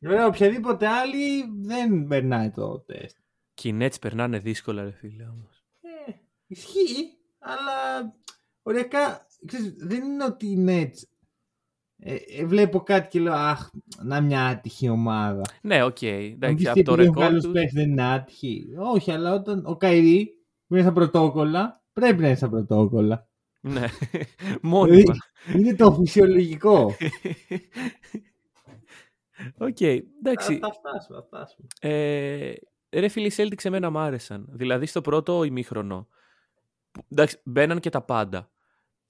Βέβαια, οποιαδήποτε άλλη δεν περνάει το τεστ. Και οι Nets περνάνε δύσκολα, ρε φίλε, όμως. Ε, ισχύει, αλλά οριακά, ξέρεις, δεν είναι ότι οι Nets ε, ε, βλέπω κάτι και λέω αχ, να μια άτυχη ομάδα. Ναι, οκ. Αν εντάξει, πεις από και το επειδή έχουν ρεκόρ καλούς τους... παίκτες δεν είναι άτυχη. Όχι, αλλά όταν ο Kyrie που είναι στα πρωτόκολλα, πρέπει να είναι στα πρωτόκολλα. Ναι, <laughs> μόνιμα. Είναι το φυσιολογικό. Οκ, εντάξει. Θα φτάσουμε, θα φτάσουμε. Ε, ρε φίλοι, οι Celtics εμένα μ' άρεσαν. Δηλαδή στο πρώτο ημίχρονο. που- Εντάξει, μπαίναν και τα πάντα.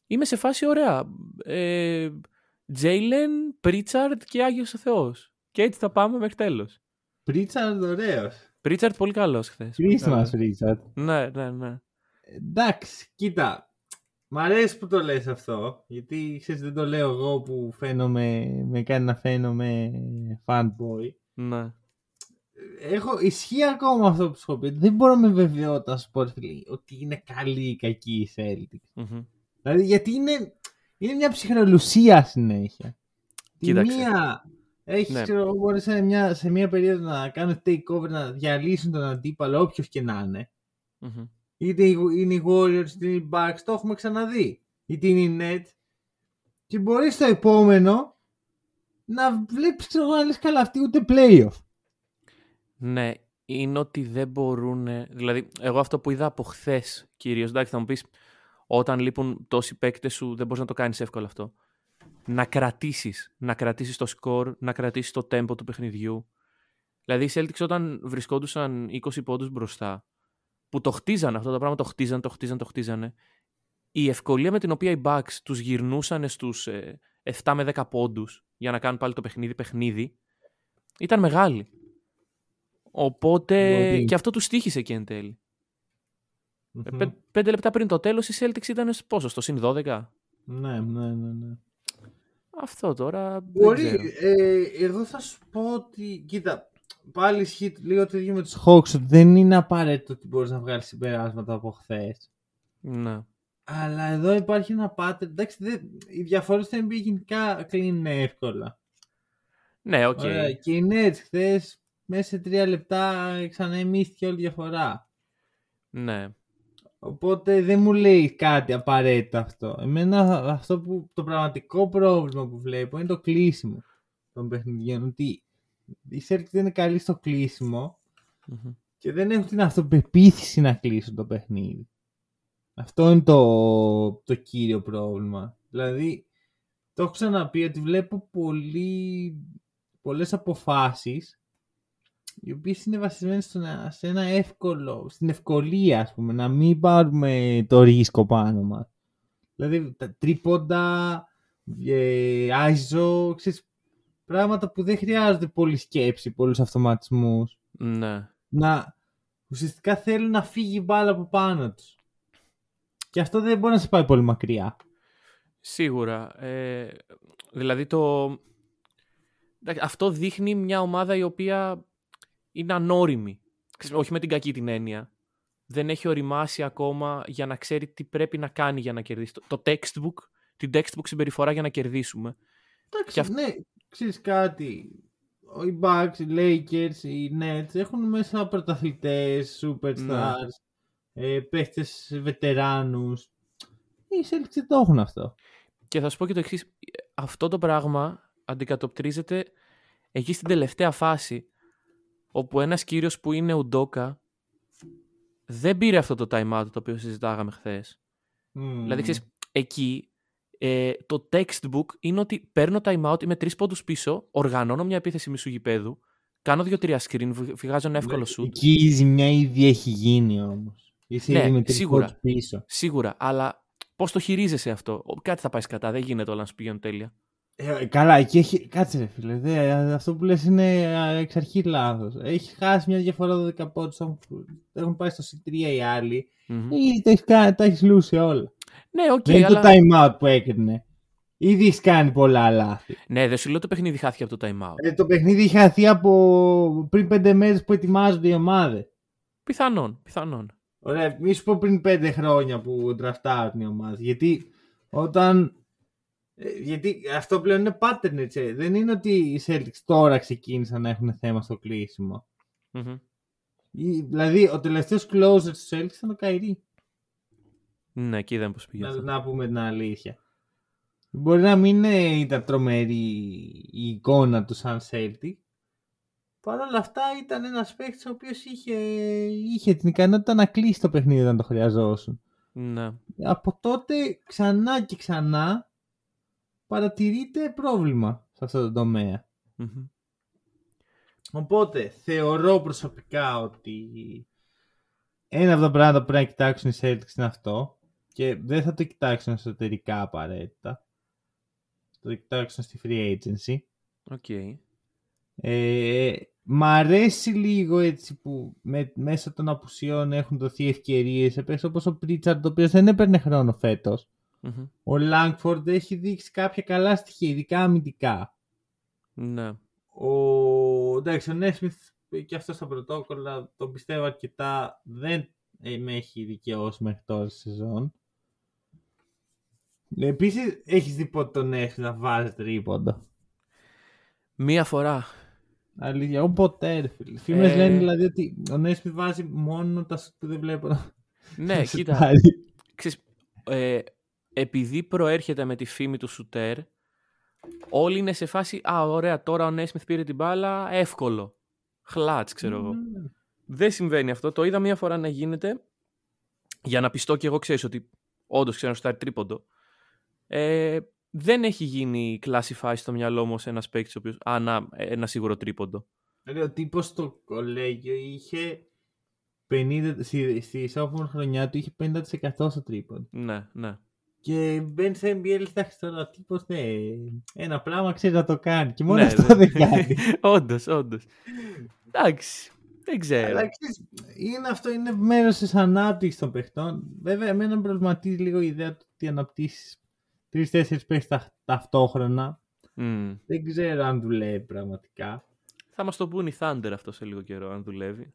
είμαι σε φάση ωραία. Ε, Τζέιλεν, Πρίτσαρντ και Άγιος ο Θεός. Και έτσι θα πάμε μέχρι τέλος. Πρίτσαρντ ωραίος. Πρίτσαρντ πολύ καλός χθες. Christmas Πρίτσαρντ. Ναι, ναι, ναι. Εντάξει, κοίτα. Μ' αρέσει που το λες αυτό, γιατί ξέρεις δεν το λέω εγώ που φαίνομαι, με κάνει να φαίνομαι fanboy. ναι. Έχω, ισχύει ακόμα αυτό που σου έχω πει. Δεν μπορώ με βεβαιότητα να σου πω φίλε, ότι είναι καλή ή κακή η Celtics. Μμμ. Δηλαδή γιατί είναι, είναι μια ψυχρολουσία συνέχεια. Τη Κοίταξε. μία έχεις, Ναι. ξέρω εγώ, μπορείς σε μια, σε μια περίοδο να κάνουν takeover, να διαλύσουν τον αντίπαλο, όποιος και να είναι. Μμμ. Είτε είναι οι Warriors, είτε είναι οι Bucks, το έχουμε ξαναδεί. Είτε είναι οι Nets. Και μπορείς στο επόμενο να βλέπεις, ξέρω εγώ, να λες καλά αυτή ούτε playoff. Ναι, είναι ότι δεν μπορούν. Δηλαδή, εγώ αυτό που είδα από χθες κυρίως. Εντάξει, θα μου πεις, όταν λείπουν τόσοι παίκτες σου, δεν μπορείς να το κάνεις εύκολα αυτό. Να κρατήσεις. Να κρατήσεις το σκορ, να κρατήσεις το tempo του παιχνιδιού. Δηλαδή, οι Celtics όταν βρισκόντουσαν 20 πόντους μπροστά, που το χτίζανε αυτό το πράγμα, το χτίζανε, το χτίζανε, το χτίζανε. Η ευκολία με την οποία οι Bucks τους γυρνούσαν στους ε, 7 με 10 πόντους για να κάνουν πάλι το παιχνίδι παιχνίδι ήταν μεγάλη. Οπότε Μπορεί. και αυτό τους στήχησε και εν τέλει. Ε, Μμμ. πέ- πέντε λεπτά πριν το τέλος οι Celtics ήταν στο πόσο, στο συν 12. Ναι, ναι, ναι. ναι. Αυτό τώρα δεν Μπορεί. ξέρω. Ε, εδώ θα σου πω ότι. Κοίτα, πάλι ισχύει λίγο το ίδιο με τους Hawks. ότι Δεν είναι απαραίτητο ότι μπορείς να βγάλεις συμπεράσματα από χθες. Ναι. Αλλά εδώ υπάρχει ένα pattern. Εντάξει, δεν, οι διαφορές στο NBA γενικά κλείνουν εύκολα. Ναι, οκ. Ωραία, Και οι Nets χθες μέσα σε τρία λεπτά ξανανεμίστηκε όλη η διαφορά. Ναι. Οπότε δεν μου λέει κάτι απαραίτητο αυτό. Εμένα αυτό που το πραγματικό πρόβλημα που βλέπω είναι το κλείσιμο των παιχνιδιών. Ότι οι Celtics δεν είναι καλοί στο κλείσιμο Μμμ. και δεν έχουν την αυτοπεποίθηση να κλείσουν το παιχνίδι. Αυτό είναι το, το κύριο πρόβλημα. Δηλαδή, το έχω ξαναπεί ότι βλέπω πολύ, πολλές αποφάσεις οι οποίες είναι βασισμένες στο να- σε ένα εύκολο, στην ευκολία ας πούμε, να μην πάρουμε το ρίσκο πάνω μας. Δηλαδή, τα τρίποντα, ε, ISO, ξέρεις, πράγματα που δεν χρειάζονται πολλή σκέψη, πολλούς αυτοματισμούς Ναι. να ουσιαστικά θέλουν να φύγει η μπάλα από πάνω τους. Και αυτό δεν μπορεί να σε πάει πολύ μακριά. Σίγουρα. Ε, δηλαδή το... εντάξει, Αυτό δείχνει μια ομάδα η οποία είναι ανώριμη. Ξέρεις, Όχι με την κακή την έννοια. Δεν έχει οριμάσει ακόμα για να ξέρει τι πρέπει να κάνει για να κερδίσει. Το, το textbook, την textbook συμπεριφορά για να κερδίσουμε. Εντάξει, Και αυ- ναι, ξέρεις κάτι. Οι Bucks, οι Lakers, οι Nets έχουν μέσα πρωταθλητές, superstars, ε, παίχτες βετεράνους. Οι Celtics δεν το έχουν αυτό. Και θα σου πω και το εξής. Αυτό το πράγμα αντικατοπτρίζεται εκεί στην τελευταία φάση όπου ένας κύριος που είναι ουντόκα δεν πήρε αυτό το time out το οποίο συζητάγαμε χθες. Μμμ. Δηλαδή, ξέρεις, εκεί ε, το textbook είναι ότι παίρνω time out, είμαι τρεις πόντους πίσω, οργανώνω μια επίθεση μισού γηπέδου, κάνω δύο-τρία screen, β- βγάζω ένα εύκολο shoot. Εκεί η ζημιά ήδη έχει γίνει όμως. Είσαι Ναι, ήδη με τρεις σίγουρα. πόντους πίσω. Σίγουρα, αλλά πώς το χειρίζεσαι αυτό; Ο- Κάτι θα πάει κατά, δεν γίνεται όλα να σου πηγαίνουν τέλεια. Ε, καλά, εκεί έχει. Κάτσε, ρε φίλε. Δε, αυτό που λες είναι α, εξ αρχής λάθος. Έχει χάσει μια διαφορά 12 πόντους. Έχουν, έχουν πάει στο C3 οι άλλοι. Μμμ. Ήδη τα έχεις κάνει- τα έχεις λούσει όλα. Ναι, οκ, Δεν είναι αλλά... το time out που έκρινε. Ήδη έχει κάνει πολλά λάθη. Ναι, δεν σου λέω το παιχνίδι χάθηκε από το time out. Ε, το παιχνίδι είχε χαθεί από πριν πέντε μέρες που ετοιμάζονται οι ομάδες. Πιθανόν, πιθανόν. Ωραία, μη σου πω πριν πέντε χρόνια που τραφτάρουν οι ομάδες. Γιατί όταν. ε, Γιατί αυτό πλέον είναι pattern, έτσι. Δεν είναι ότι οι Celtics τώρα ξεκίνησαν να έχουν θέμα στο κλείσιμο. Μμμ. Ή- Δηλαδή, ο τελευταίος closer του Celtics ήταν ο Καϊρή. Ναι, εκεί είδαμε πώς πήγε Να, αυτό. να πούμε την αλήθεια. Μπορεί να μην ε, ήταν τρομερή η εικόνα του σαν Celtic. Παρ' όλα αυτά ήταν ένας παίκτης ο οποίος είχε, είχε την ικανότητα να κλείσει το παιχνίδι όταν το χρειαζόσουν. Ναι. Από τότε ξανά και ξανά παρατηρείται πρόβλημα σε αυτό το τομέα. Μμμ. Οπότε θεωρώ προσωπικά ότι ένα από τα πράγματα που πρέπει να κοιτάξουν οι Celtics είναι αυτό. Και δεν θα το κοιτάξουν εσωτερικά απαραίτητα. Θα το κοιτάξουν στη free agency. OK. Ε, μ' αρέσει λίγο έτσι που με, μέσω των απουσιών έχουν δοθεί ευκαιρίες. Επίσης, όπως ο Πρίτσαρντ, ο οποίος δεν έπαιρνε χρόνο φέτος. Μμμ. Ο Λάγκφορντ έχει δείξει κάποια καλά στοιχεία, ειδικά αμυντικά. Ναι. Ο, εντάξει, ο Νέσμιθ και αυτός στα πρωτόκολλα τον πιστεύω αρκετά. Δεν ε, με έχει δικαιώσει μέχρι τώρα στη σεζόν. Επίσης, έχεις δει πότε τον Νέσμιθ να βάζεις τρίποντο. Μία φορά. Αλήθεια, εγώ ποτέ ρε φίλε. Φήμες Ε. λένε δηλαδή ότι ο Νέσμιθ βάζει μόνο τα σουτ που δεν βλέπω να Ναι, <laughs> να κοίτα. σουτάρει. Ξέρεις, ε, επειδή προέρχεται με τη φήμη του σουτέρ, όλοι είναι σε φάση «Α, ωραία, τώρα ο Νέσμιθ πήρε την μπάλα, εύκολο». Χλάτς, ξέρω εγώ. Δεν συμβαίνει αυτό. Το είδα μία φορά να γίνεται για να πιστώ και εγώ ξέρεις ότι όντως ξέρω να σουτάρει τρίποντο. Ε, δεν έχει γίνει classify στο μυαλό μου ως ένας παίκτης ο οποίος... Α, να, ένα σίγουρο τρίποντο. Δηλαδή, ο τύπος στο κολέγιο είχε 50, στη, στη sophomore χρονιά του είχε 50% στο τρίποντο. Ναι, ναι. Και μπαίνεις σε NBA, εντάξει τώρα ο τύπος, ναι, ένα πράγμα ξέρει να το κάνει. Και μόνο Ναι, αυτό ναι. δεν κάνει. <laughs> όντως, όντως. Εντάξει, δεν ξέρω. Αλλά ξέρεις, είναι αυτό είναι μέρος της ανάπτυξης των παιχτών. Βέβαια, εμένα με προβληματίζει λίγο η ιδέα του ότι αναπτύσσεις τρεις-τέσσερις παίχτες τα- ταυτόχρονα. Μμ. Δεν ξέρω αν δουλεύει πραγματικά. Θα μας το πούν οι Thunder αυτό σε λίγο καιρό, αν δουλεύει.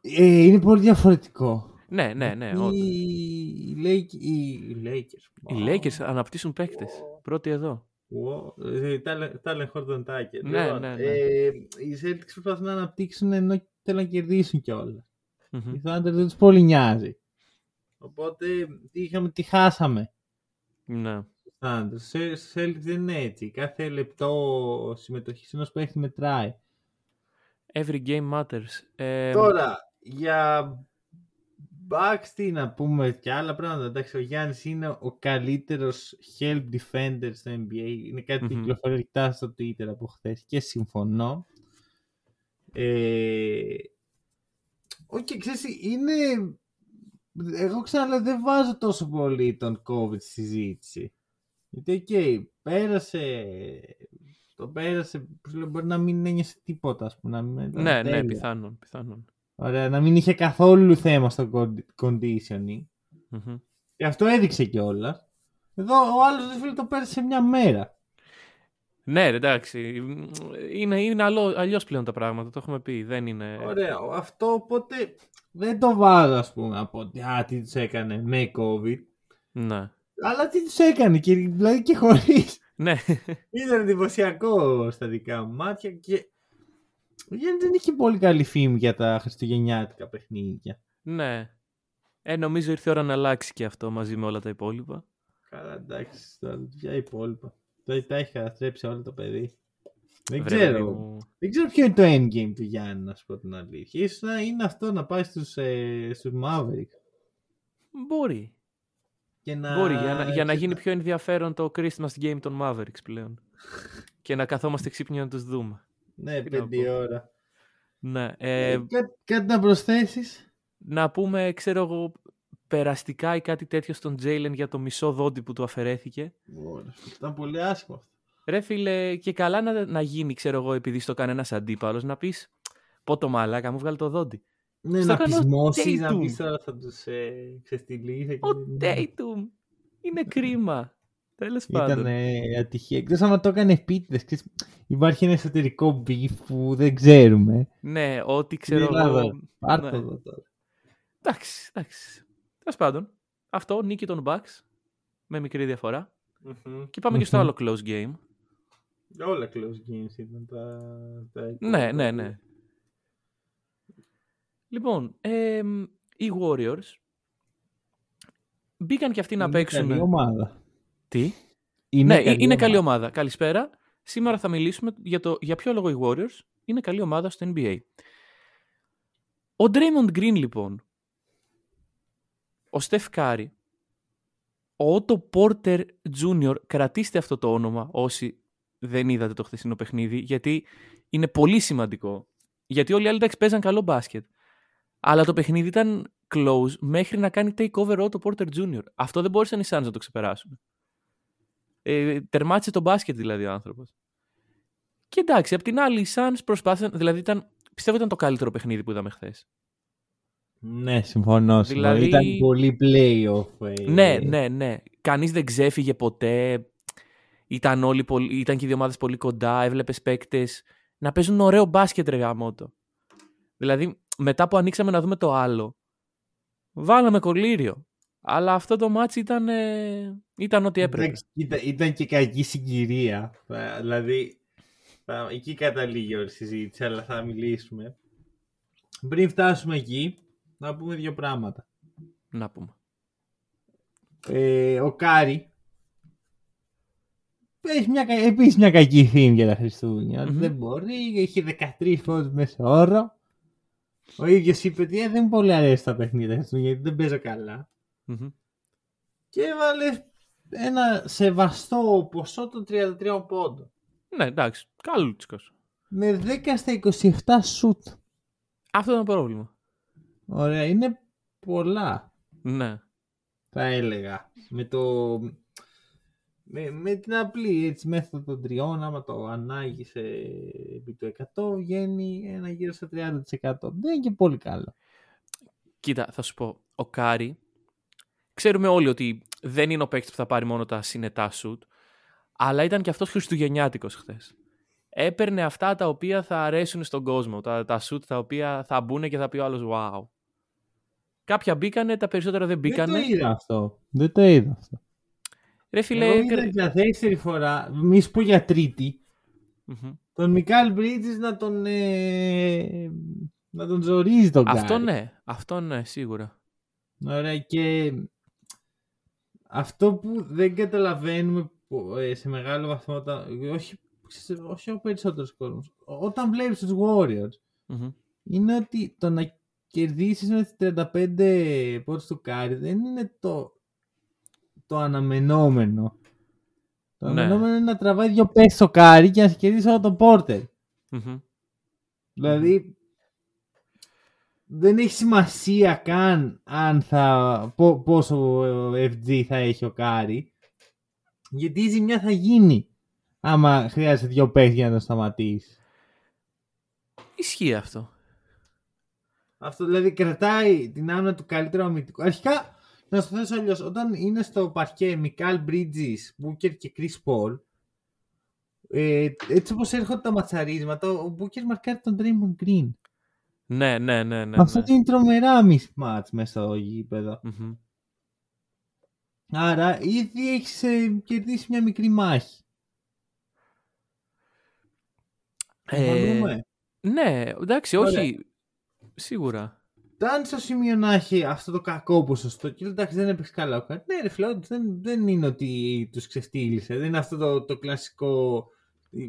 Ε, είναι πολύ διαφορετικό. Ναι, ναι, ναι, οι, όντως. οι, Lake- οι, οι Lakers. Οι Lakers αναπτύσσουν παίκτες. Πρώτοι εδώ. Wow. Ε, Τάλεν Χόρτον Τάκερ. Ναι, ναι, ναι. Ε, οι Celtics προσπαθούν να αναπτύξουν ενώ θέλουν να κερδίσουν κιόλας. Μμμ. Οι Thunder δεν τους πολύ νοιάζει. Οπότε τι είχαμε, τι χάσαμε. Ναι. Thunder. Σε σε Celtics δεν είναι έτσι. Κάθε λεπτό συμμετοχής ενός παίχτη μετράει. Every game matters. Ε, Τώρα, για Bucks τι να πούμε και άλλα πράγματα. Εντάξει, ο Γιάννης είναι ο καλύτερος help defender στο NBA. Είναι κάτι που Μμμ. κυκλοφορεί αρκετά στο Twitter από χθες και συμφωνώ. Ε... Οκ, ξέρεις, είναι... Εγώ ξαναλέω, δεν βάζω τόσο πολύ τον COVID στη συζήτηση. Γιατί, οκ, πέρασε... Το πέρασε, πώς λέω, μπορεί να μην ένιωσε τίποτα, ας πούμε. Να μην, ναι, ναι, τέλεια. πιθανόν. πιθανόν. Ωραία, να μην είχε καθόλου θέμα στο condi- conditioning. Μμμ. Και αυτό έδειξε κιόλας. Εδώ ο άλλος ρε φίλε το πέρασε σε μια μέρα. Ναι, ρε, εντάξει. Είναι, είναι αλλο- αλλιώς πλέον τα πράγματα, το έχουμε πει. Δεν είναι... Ωραία, αυτό οπότε δεν το βάζω ας πούμε από ότι α, τι τους έκανε με COVID. Ναι. Αλλά τι τους έκανε, και, δηλαδή και χωρίς. Ναι. Ήταν εντυπωσιακό στα δικά μου μάτια και. Ο Γιάννη δεν είχε πολύ καλή φήμη για τα χριστουγεννιάτικα παιχνίδια. ναι. Ε, νομίζω ήρθε η ώρα να αλλάξει και αυτό μαζί με όλα τα υπόλοιπα. Καλά, εντάξει, τώρα ποια υπόλοιπα. Τώρα τα έχει καταστρέψει όλο το παιδί. Δεν Βρε, ξέρω. παιδί μου. Δεν ξέρω ποιο είναι το endgame του Γιάννη, να σου πω την αλήθεια. Ίσως να είναι αυτό να πάει στους, ε, στους Mavericks. Μπορεί. Και να... Μπορεί, για να, για να και γίνει να- πιο ενδιαφέρον το Christmas game των Mavericks πλέον. <laughs> και να καθόμαστε ξύπνοι να τους δούμε. Ναι, τι να πέντε πω. ώρα. Ναι. Ε, Ε, κάτι, κάτι να προσθέσεις; να πούμε, ξέρω εγώ, περαστικά ή κάτι τέτοιο στον Jalen για το μισό δόντι που του αφαιρέθηκε. Ωραία, Ήταν πολύ άσχημο αυτό. Ρε φίλε, και καλά να, να γίνει, ξέρω εγώ, επειδή στο κάνει ένα αντίπαλος, να πεις Πω το μαλάκα, μου βγάλει το δόντι. Ναι, Στο να έκανε ο πεισμώσεις, να Tatum. πεις τώρα θα τους ε, ξεστηλείς. Ο Tatum. Είναι κρίμα. Τέλος πάντων. Ήταν ε, ατυχία. Εκτός άμα το έκανε επίτηδες. ξέρεις, Υπάρχει ένα εσωτερικό beef που δεν ξέρουμε. Ναι, ό,τι ξέρω Στην Ελλάδα. εγώ. Πάρ' ναι. το εδώ τώρα. Εντάξει, εντάξει. Τέλος πάντων. Αυτό, νίκη των Bucks. Με μικρή διαφορά. Και πάμε και στο Μμμ. άλλο close game. Όλα close games ήταν τα... τα Ναι, ναι, ναι. Λοιπόν, εμ, οι Warriors μπήκαν και αυτοί να Είναι παίξουν. καλή ομάδα. Τι; Είναι ναι, είναι καλή ομάδα. Καλησπέρα. Σήμερα θα μιλήσουμε για, το, για ποιο λόγο οι Warriors είναι καλή ομάδα στο NBA. Ο Draymond Green λοιπόν, ο Steph Curry, ο Otto Porter Jr. κρατήστε αυτό το όνομα όσοι δεν είδατε το χθεσινό παιχνίδι γιατί είναι πολύ σημαντικό. Γιατί όλοι οι άλλοι εντάξει παίζαν καλό μπάσκετ. Αλλά το παιχνίδι ήταν close μέχρι να κάνει takeover Otto Porter Jr. Αυτό δεν μπόρεσαν οι Suns να το ξεπεράσουν. Ε, τερμάτισε το μπάσκετ δηλαδή ο άνθρωπος. Και εντάξει, απ' την άλλη οι Suns προσπάθησαν, δηλαδή ήταν, πιστεύω ήταν το καλύτερο παιχνίδι που είδαμε χθες. Ναι, συμφωνώ. Δηλαδή- Ήταν πολύ playoff. ε. Ναι, ναι, ναι. Κανείς δεν ξέφυγε ποτέ. Ήταν, όλοι, πολύ- ήταν και οι δύο ομάδες πολύ κοντά. Έβλεπες παίκτες να παίζουν ωραίο μπάσκετ, ρε γαμότο. Δηλαδή, μετά που ανοίξαμε να δούμε το άλλο, βάλαμε κολλήριο. Αλλά αυτό το ματς ήταν, ε, ήταν ό,τι έπρεπε. Εντάξει, Ήταν, ήταν και κακή συγκυρία. Θα- Δηλαδή, θα- εκεί καταλήγει όλη η συζήτηση, αλλά θα μιλήσουμε. Πριν φτάσουμε εκεί, να πούμε δύο πράγματα. Να πούμε. Ε, ο Κάρι έχει μια, κα- επίσης μια κακή φήμη για τα Χριστούγεννα ότι Μμμ. Δεν μπορεί, έχει 13 πόντους μέσο όρο. Ο ίδιος είπε ότι «Ε, δεν μου πολύ αρέσει τα παιχνίδια τα Χριστούγεννα γιατί δεν παίζω καλά. Μμμ. Και έβαλε ένα σεβαστό ποσό των 33 πόντων. Ναι, εντάξει. Καλούτσικος. Με 10 στα 27 σουτ. Αυτό ήταν το πρόβλημα. Ωραία, είναι πολλά Ναι. θα έλεγα. Με το... Με, με την απλή έτσι, μέθοδο των τριών, άμα το ανάγεις ε, επί το 100, βγαίνει ένα γύρω στα 30%. Δεν είναι και πολύ καλό. Κοίτα, θα σου πω. Ο Κάρι, ξέρουμε όλοι ότι δεν είναι ο παίκτης που θα πάρει μόνο τα συνετά σουτ, αλλά ήταν και αυτός χριστουγεννιάτικος χθες. Έπαιρνε αυτά τα οποία θα αρέσουν στον κόσμο, τα, τα σουτ τα οποία θα μπουν και θα πει ο άλλος wow. Κάποια μπήκανε, τα περισσότερα δεν Δεν μπήκανε. το είδα αυτό. Δεν το είδα αυτό. Ρε φίλε, Εγώ έκρε- είδα για δεύτερη φορά, μη σου πω για τρίτη, Μμμ. τον Μικάλ Μπρίτζης να τον, ε, να τον ζορίζει τον Αυτό Κάρι. ναι, αυτό ναι, σίγουρα. Ωραία και αυτό που δεν καταλαβαίνουμε που, ε, σε μεγάλο βαθμό όταν, όχι, σε- όχι ο περισσότερος κόσμος όταν βλέπεις τους Warriors Μμμ. είναι ότι το να κερδίσεις με τις 35 πόντους του Κάρι δεν είναι το, το αναμενόμενο το Ναι. αναμενόμενο είναι να τραβάει δύο παίχτες ο Κάρι και να σε κερδίσει ο Ότο Πόρτερ Μμμ. Δηλαδή δεν έχει σημασία καν αν θα, πο- πόσο FG θα έχει ο Κάρι. Γιατί η ζημιά θα γίνει άμα χρειάζεται δύο παίχτες για να το σταματήσεις. Ισχύει αυτό. Αυτό δηλαδή κρατάει την άμυνα του καλύτερου αμυντικού. Αρχικά, να σου το θέσω αλλιώς, όταν είναι στο παρκέ Μικάλ Μπρίτζης, Μπούκερ και Chris Paul, ε, έτσι όπως έρχονται τα ματσαρίσματα, ο Μπούκερ μαρκάρει τον Draymond Green. Ναι, ναι, ναι, ναι. Αυτό ναι. είναι τρομερά mismatch μέσα στο γήπεδο. Μμμ. Άρα ήδη έχεις κερδίσει μια μικρή μάχη. Ε, Συμφωνούμε. ναι, εντάξει, Ωραία. όχι. Σίγουρα. Αν στο σημείο να έχει αυτό το κακό ποσοστό και εντάξει δεν έπαιξε καλά ο Κάρι. Ναι, ρε φίλε, όντως, δεν, δεν είναι ότι τους ξεφτύλισε. Δεν είναι αυτό το, το κλασικό ε,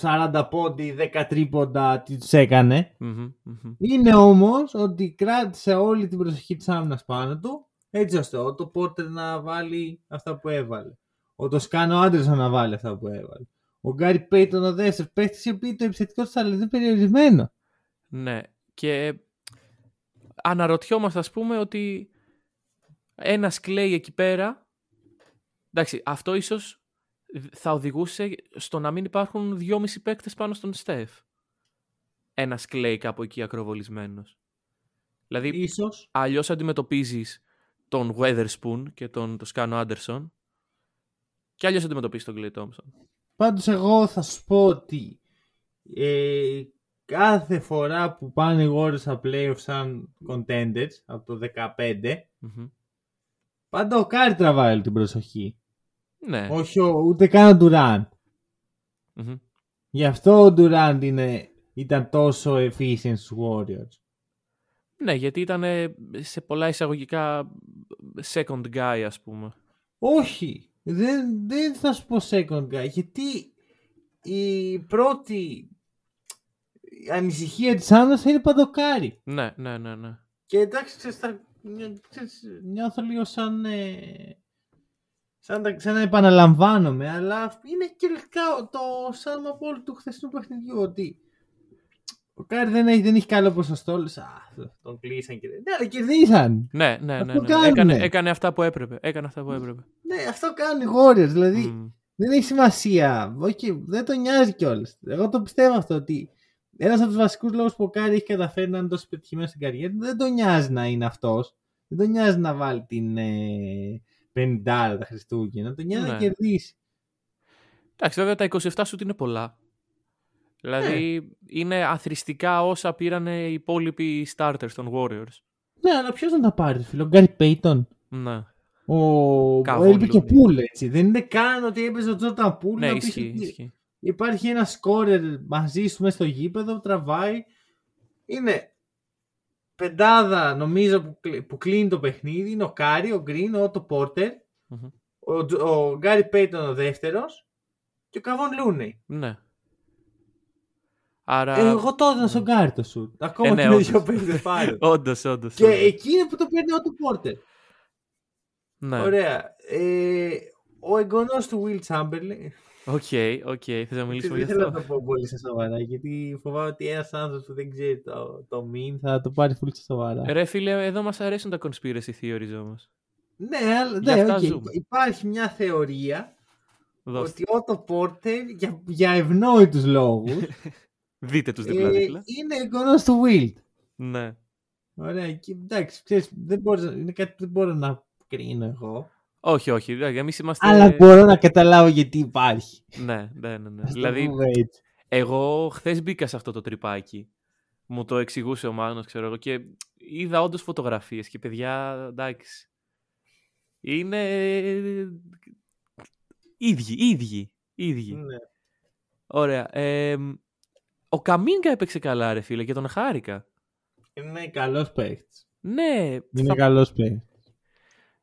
40 πόντοι, 10 τρίποντα, τι τους έκανε. Μμμ, μμμ. Είναι όμως ότι κράτησε όλη την προσοχή της άμυνας πάνω του, έτσι ώστε ο Ότο Πόρτερ να βάλει αυτά που έβαλε. Ο Τοσκάνο Άντερσον να βάλει αυτά που έβαλε. Ο Γκάρι Πέιτον ο δεύτερος παίχτες, οι οποίοι το επιθετικό τους ταλέντο είναι περιορισμένο. Ναι. Και αναρωτιόμαστε, ας πούμε, ότι ένας κλέι εκεί πέρα. Εντάξει, αυτό ίσως θα οδηγούσε στο να μην υπάρχουν δυόμισι παίκτες πάνω στον Στεφ. Ένας κλέι κάπου εκεί ακροβολισμένος. Δηλαδή, Ίσως αλλιώς αντιμετωπίζεις τον Weatherspoon και τον το Σκάνο Άντερσον και αλλιώς αντιμετωπίζεις τον Clay Thompson. Πάντως εγώ θα σου πω ότι ε, κάθε φορά που πάνε οι Warriors στα playoffs σαν contenders από το 15 Μμμ. πάντα ο Κάρι τραβάει όλη την προσοχή. Ναι. Όχι ο, ούτε καν ο Durant. Μμμ. Γι' αυτό ο Durant είναι, ήταν τόσο efficient στους Warriors. Ναι, γιατί ήταν ε, σε πολλά εισαγωγικά second guy, ας πούμε. Όχι, δεν, δεν θα σου πω second guy, γιατί η πρώτη ανησυχία της άμυνας θα είναι πάντα ο Κάρι. Ναι, ναι, ναι, ναι. Και εντάξει, ξέρεις, θα, νιώ- ξέρεις, νιώθω λίγο σαν, ε, σαν, τα- σαν να επαναλαμβάνομαι, αλλά είναι και λεπτά το σαν απόλυτο του χθεσινού παιχνιδιού, ότι Ο Κάρι δεν έχει, δεν έχει καλό ποσοστό. Λες, Α, τον κλείσαν και. Ναι, αλλά κερδίσαν. Ναι, ναι, ναι. Αυτό ναι. κάνουνε. Έκανε, έκανε αυτά που έπρεπε. Έκανε αυτά που έπρεπε. Ναι, αυτό κάνουν οι Warriors. Δηλαδή Μμ. δεν έχει σημασία. Όχι, δεν τον νοιάζει κιόλας. Εγώ το πιστεύω αυτό ότι ένας από τους βασικούς λόγους που ο Κάρι έχει καταφέρει να είναι τόσο πετυχημένος στην καριέρα του δεν τον νοιάζει να είναι αυτός. Δεν τον νοιάζει να βάλει την ε, 50 τα Χριστούγεννα. Τον νοιάζει να Ναι. κερδίσει. Εντάξει, βέβαια τα 27 σου είναι πολλά. Δηλαδή είναι αθροιστικά όσα πήραν οι υπόλοιποι starters των Warriors. Ναι, αλλά ποιος να τα πάρει, φίλε. Ο Γκάρι Πέιτον. Ναι, Ο, ο Καβόν έλειπε και Λούνι. Πουλ, έτσι. Δεν είναι καν ότι έπαιζε ο Τζόρταν Πουλ. ναι να πεις ισχύει, ότι ισχύει. Υπάρχει ένας σκόρερ μαζί σου μέσα στο γήπεδο, τραβάει. Είναι πεντάδα νομίζω που, κλει- που κλείνει το παιχνίδι. Είναι ο Κάρι, ο Γκριν, ο Ότο Πόρτερ, Μμμ. ο, Τζο- ο Γκάρι Πέιτον ο δεύτερος και ο Καβόν Λούνεϊ. Ναι. Άρα. Ε, εγώ το έδινα στον Γκάρι το σουτ. Ακόμα Ε, ναι, και με όντως. δύο παίκτες πάρει. <laughs> Όντως, όντως. και εκεί είναι που το παίρνει ο Ότο Πόρτερ. Ναι. Ωραία. Ε, ο εγγονός του Will Chamberlain. OK, OK. Θες να μιλήσουμε Δεν γι' θέλω να αυτό; το πω πολύ στα σοβαρά, γιατί φοβάμαι ότι ένας άνθρωπος που δεν ξέρει το, το meme θα το πάρει πολύ στα σοβαρά. Ρε φίλε, εδώ μας αρέσουν τα conspiracy theories όμως. ναι, αλλά Γι' ναι, αυτά οκ. ζούμε. Υπάρχει μια θεωρία Δώστε. ότι ο Ότο Πόρτερ για, για ευνόητους λόγους <laughs> Δείτε τους ε, δίπλα-δίπλα. είναι εγγονός του Wild. Ναι. Ωραία, και εντάξει, ξέρεις, δεν μπορείς, είναι κάτι που δεν μπορώ να κρίνω εγώ. Όχι, όχι. δηλαδή, Εμείς είμαστε... Αλλά μπορώ να καταλάβω γιατί υπάρχει. Ναι, ναι, ναι. ναι. Ας το δηλαδή, πούμε έτσι. εγώ χθες μπήκα σε αυτό το τρυπάκι. Μου το εξηγούσε ο Μάνος, ξέρω εγώ, και είδα όντως φωτογραφίες και παιδιά, εντάξει. Είναι ίδιοι, ίδιοι, ίδιοι. Ναι. Ωραία. Ε, ο Καμίνκα έπαιξε καλά, ρε φίλε, και τον χάρηκα. Είναι καλός παίκτης. Ναι, Είναι θα, καλός παίκτης.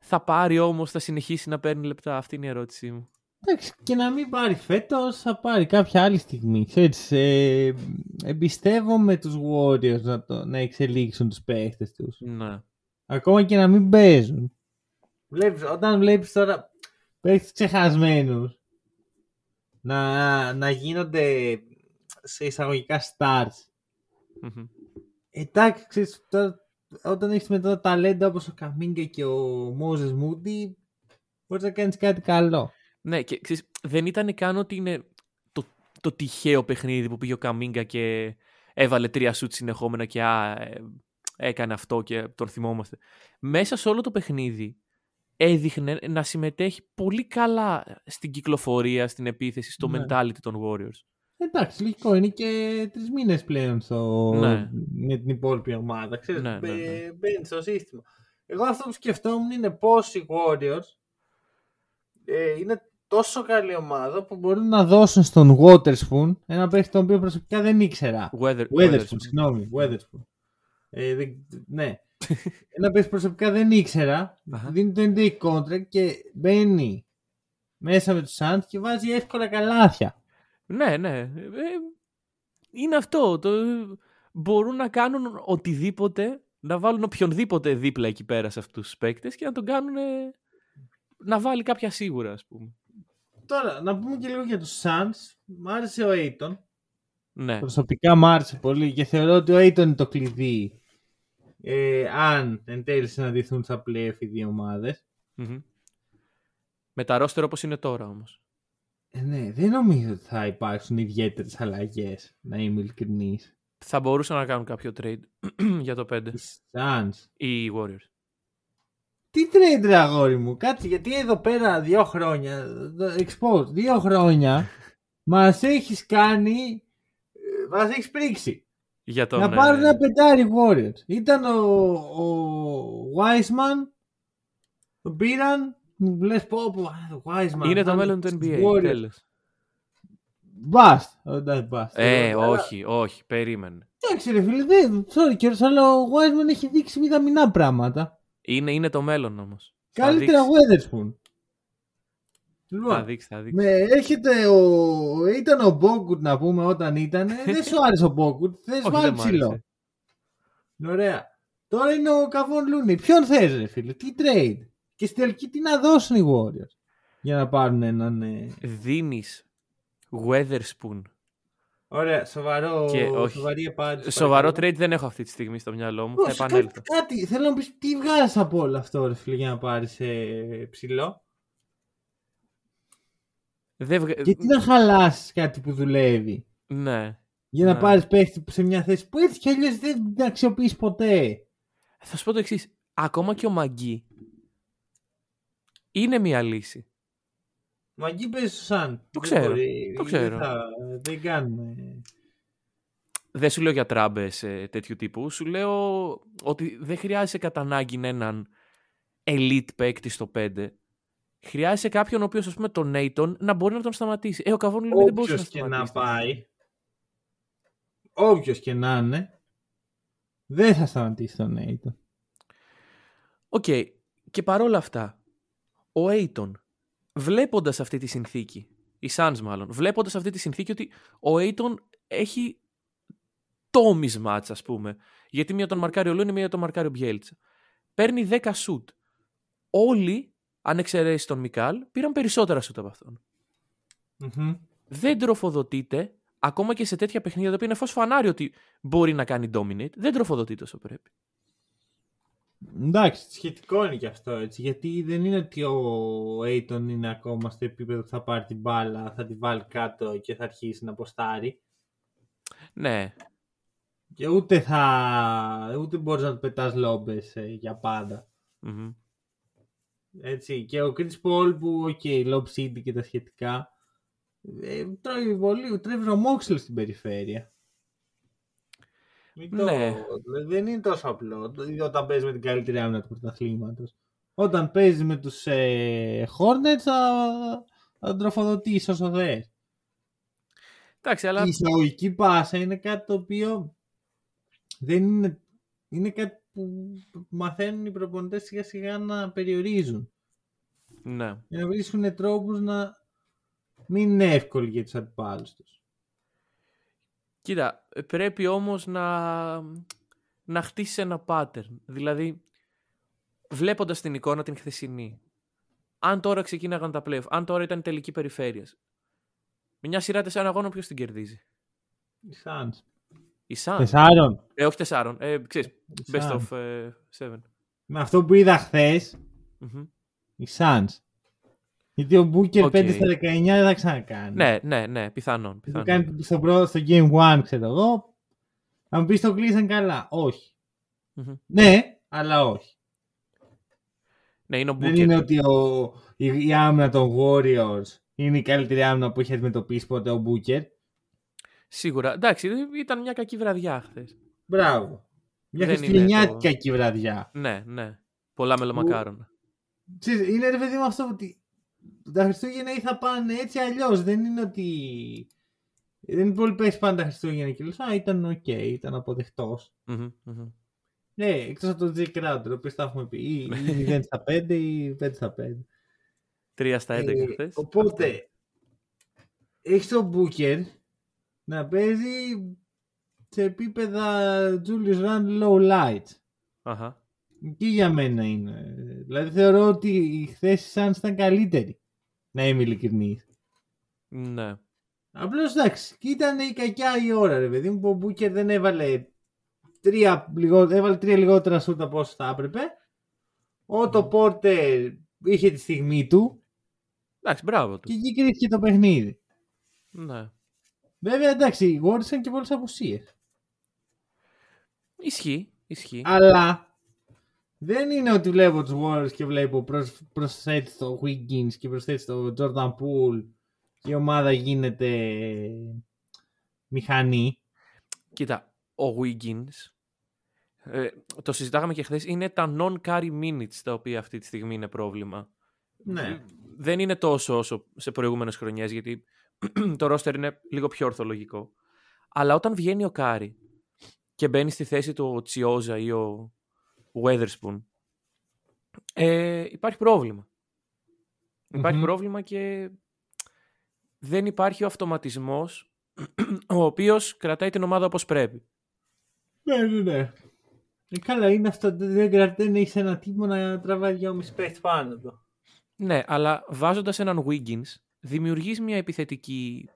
Θα πάρει όμως, θα συνεχίσει να παίρνει λεπτά. Αυτή είναι η ερώτησή μου. Εντάξει, και να μην πάρει φέτος, θα πάρει κάποια άλλη στιγμή. Ξέρεις, ε, εμπιστεύομαι τους Warriors να, το, να εξελίξουν τους παίχτες τους. Ναι. Ακόμα και να μην παίζουν. Βλέπεις, όταν βλέπεις τώρα παίχτες ξεχασμένους να, να γίνονται σε εισαγωγικά stars. Μμμ. Εντάξει, ξέρεις, τώρα, όταν έχεις μετά τα ταλέντα όπως ο Καμίνκα και ο Μόζες Μούντι, μπορείς να κάνεις κάτι καλό. Ναι, και ξέρεις, δεν ήταν καν ότι είναι το, το τυχαίο παιχνίδι που πήγε ο Καμίνκα και έβαλε τρία σουτ συνεχόμενα και α, ε, έκανε αυτό και τον θυμόμαστε. Μέσα σε όλο το παιχνίδι έδειχνε να συμμετέχει πολύ καλά στην κυκλοφορία, στην επίθεση, στο Ναι. mentality των Warriors. Εντάξει, λογικό είναι και τρεις μήνες πλέον στο... Ναι. με την υπόλοιπη ομάδα. Ξέρεις, Ναι, ναι, μπαι- ναι. μπαίνει στο σύστημα. Εγώ αυτό που σκεφτόμουν είναι πώς οι Warriors ε, είναι τόσο καλή ομάδα που μπορούν να δώσουν στον Waterspoon ένα παίχτη τον οποίο προσωπικά δεν ήξερα. Weather, Weatherspoon, συγγνώμη. Weatherspoon. Ε, δεν- ναι. <laughs> ένα παίχτη προσωπικά δεν ήξερα. Αχα. Δίνει το NBA contract και μπαίνει μέσα με τους Suns και βάζει εύκολα καλάθια. Ναι, ναι. Ε, είναι αυτό. Το... Μπορούν να κάνουν οτιδήποτε, να βάλουν οποιονδήποτε δίπλα εκεί πέρα σε αυτούς τους παίκτες και να τον κάνουν να βάλει κάποια σίγουρα, ας πούμε. Τώρα, να πούμε και λίγο για τους Suns. Μ' άρεσε ο Aiton. Ναι. Προσωπικά μ' άρεσε πολύ και θεωρώ ότι ο Aiton είναι το κλειδί. Ε, αν εν τέλει συναντηθούν στα playoff οι δύο ομάδες. Μμμ. Με τα ρόστερ όπως είναι τώρα όμως. Ε, ναι, δεν νομίζω ότι θα υπάρξουν ιδιαίτερες αλλαγές, να είμαι ειλικρινής. Θα μπορούσαν να κάνουν κάποιο trade <clears throat> για το 5. Οι Suns. Οι Warriors. Τι trade ρε αγόρι μου, κάτσε γιατί εδώ πέρα δύο χρόνια, expose, δύο χρόνια <laughs> μας έχεις κάνει, ε, μας έχεις πρίξει. Για τον, να πάρουν ε, ένα πεντάρι Warriors. Ήταν ο, ο Wiseman, τον πήραν, μου λες πω πω, α, ο Wiseman. Είναι θα το μέλλον του στους NBA. Warriors. Τέλος. Bust. Oh, that's bust. Ε, Αλλά- όχι, όχι. Περίμενε. Εντάξει ρε φίλε, δεν, sorry κιόλας, αλλά ο Wiseman έχει δείξει μηδαμινά πράγματα. Είναι, είναι το μέλλον όμως. Θα Καλύτερα δείξει. Weatherspoon. Θα Λοιπόν, δείξει, θα δείξει. με, έρχεται ο, ήταν ο Μπόγκουτ να πούμε όταν ήταν, <laughs> δεν σου άρεσε ο Μπόγκουτ, θες Όχι, βάλει δεν μ' ψηλό. άρεσε. Ωραία. Τώρα είναι ο Καβόν Λούνι. Ποιον θες ρε φίλε, τι trade. Και στην τελική τι να δώσουν οι Warriors για να πάρουν έναν... ε, Δίνεις Weatherspoon Ωραία, σοβαρό, Και όχι. σοβαρή απάντηση. Σοβαρό παρακαλώ. trade δεν έχω αυτή τη στιγμή στο μυαλό μου. Πώς, Θα επανέλθω. Κάτι, κάτι, θέλω να πεις τι βγάζεις από όλο αυτό ρε φίλε για να πάρεις ε, ψηλό. Δεν βγα- Γιατί να χαλάσεις κάτι που δουλεύει. Ναι. Για να Ναι. πάρεις παίχτη σε μια θέση που έτσι κι αλλιώς δεν την αξιοποιείς ποτέ. Θα σου πω το εξής. Ακόμα και ο Μαγκή είναι μια λύση. Μα εκεί παίζει στο Σαν. Το Δεν ξέρω, μπορεί, το δεν ξέρω. θα- δεν κάνουμε. Δεν σου λέω για τράμπες τέτοιου τύπου. Σου λέω ότι δεν χρειάζεσαι κατά ανάγκη έναν elite παίκτη στο 5. Χρειάζεσαι κάποιον ο οποίος, ας πούμε, τον Έιτον να μπορεί να τον σταματήσει. Ε, ο Καβόν λέμε, δεν μπορούσε να Όποιος και να σταματήσει. πάει, όποιος και να είναι, δεν θα σταματήσει τον Έιτον. Οκ. Και παρόλα αυτά, ο Aiton, βλέποντας αυτή τη συνθήκη, οι Suns μάλλον, βλέποντας αυτή τη συνθήκη ότι ο Aiton έχει το mismatch, ας πούμε. Γιατί μία τον μαρκάρει ο Λούνι, μία τον μαρκάρει ο Μπιέλτσα. Παίρνει 10 σουτ. Όλοι, αν εξαιρέσεις τον Μικάλ, πήραν περισσότερα σουτ από αυτόν. Μμμ. Δεν τροφοδοτείται, ακόμα και σε τέτοια παιχνίδια, τα οποία είναι φως φανάρι ότι μπορεί να κάνει dominate, δεν τροφοδοτείται όσο πρέπει. Εντάξει, σχετικό είναι και αυτό έτσι. Γιατί δεν είναι ότι ο Aiton είναι ακόμα στο επίπεδο που θα πάρει την μπάλα, θα τη βάλει κάτω και θα αρχίσει να ποστάρει. Ναι, Και ούτε θα. ούτε μπορείς να του πετάς λόμπες για πάντα. Μμμ. Έτσι. Και ο Chris Paul που, OK, okay, Lob City και τα σχετικά. Ε, τρώει πολύ, τρώει βρωμόξυλο στην περιφέρεια. Μην το- Ναι. Δεν είναι τόσο απλό το- όταν παίζεις με την καλύτερη άμυνα του πρωταθλήματος. Όταν παίζεις με τους ε, Hornets θα, θα τον τροφοδοτήσει όσο θες. Εντάξει, αλλά Η εισαγωγική πάσα είναι κάτι το οποίο δεν είναι, είναι κάτι που μαθαίνουν οι προπονητές σιγά σιγά να περιορίζουν. ναι. Για να βρίσκουν τρόπους να μην είναι εύκολοι για τους αντιπάλους τους. Κοίτα, πρέπει όμως να, να χτίσεις ένα pattern. Δηλαδή, βλέποντας την εικόνα την χθεσινή, αν τώρα ξεκίναγαν τα playoff, αν τώρα ήταν η τελική περιφέρειας, μια σειρά τεσσάρων αγώνων ποιος την κερδίζει; Οι Suns. Η Suns. Τεσσάρων. Ε, όχι τεσσάρων. Ε, ξέρεις, Οι best Suns. of ε, seven. Με αυτό που είδα χθες, Μμμ. οι Suns. Γιατί ο Booker OK. 5 στα 19 δεν θα ξανακάνει. Ναι, ναι, ναι, πιθανόν. Θα το πιθανόν. κάνει στο, πρώτο, στο Game 1, ξέρω εγώ. Θα μου πεις το κλείσαν καλά. Όχι. Μμμ. Ναι, αλλά όχι. Ναι, είναι ο Δεν Booker. είναι ότι ο, η, η άμυνα των Warriors είναι η καλύτερη άμυνα που έχει αντιμετωπίσει ποτέ ο Booker. Σίγουρα. Εντάξει, ήταν μια κακή βραδιά χθες. Μπράβο. Μια Δεν είναι χριστουγεννιάτικα το- εκεί βραδιά. Ναι, ναι. Πολλά μελομακάρονα. Ξέρεις, είναι ρε παιδί μου αυτό ότι τα Χριστούγεννα ή θα πάνε έτσι αλλιώς. Δεν είναι ότι. Δεν είναι πολύ πέσει πάντα τα Χριστούγεννα και λες, Α, ήταν οκ, ήταν αποδεκτός. Μμμ, μμμ. Ναι, εκτός από τον Jae Crowder, ο οποίο τα έχουμε πει. Ή, ή <laughs> 0 στα 5 ή 5 στα 5. Τρία στα 11 Ε, χθες. Οπότε, έχεις τον Booker να παίζει σε επίπεδα Julius Randle low light. Αχα. Και για μένα είναι. Δηλαδή θεωρώ ότι η θέση σαν ήταν καλύτερη. Να είμαι ειλικρινής. Ναι. Απλώς εντάξει, και ήταν η κακιά η ώρα, ρε παιδί μου, που ο Μπούκερ δεν έβαλε τρία, λιγό, έβαλε τρία λιγότερα σούτ από όσο θα έπρεπε. Ο το Πόρτερ είχε τη στιγμή του Εντάξει, μπράβο του. και εκεί κρίθηκε το παιχνίδι. Ναι. Βέβαια, εντάξει, οι Warriors είχαν και πολλές απουσίες. Ισχύει. Ισχύει. Αλλά δεν είναι ότι βλέπω τους Warriors και βλέπω προσ, προσθέτεις το Wiggins και προσθέτεις το Jordan Poole και η ομάδα γίνεται μηχανή. Κοίτα, ο Wiggins, ε, το συζητάγαμε και χθες, είναι τα non-carry minutes τα οποία αυτή τη στιγμή είναι πρόβλημα. Ναι. Δεν είναι τόσο όσο σε προηγούμενες χρονιές, γιατί <clears throat> το roster είναι λίγο πιο ορθολογικό. Αλλά όταν βγαίνει ο Κάρι και μπαίνει στη θέση του ο Chiozza ή ο Weatherspoon, ε, υπάρχει πρόβλημα. Υπάρχει Μμμ. πρόβλημα και δεν υπάρχει ο αυτοματισμός <clears throat> ο οποίος κρατάει την ομάδα όπως πρέπει. Ναι, ναι, ναι. Ε, καλά, είναι αυτό. Δεν, δεν, δεν έχεις ένα τύπο να τραβάει δυόμιση παίχτη πάνω του. Ναι, αλλά βάζοντας έναν Wiggins δημιουργείς μια επιθετική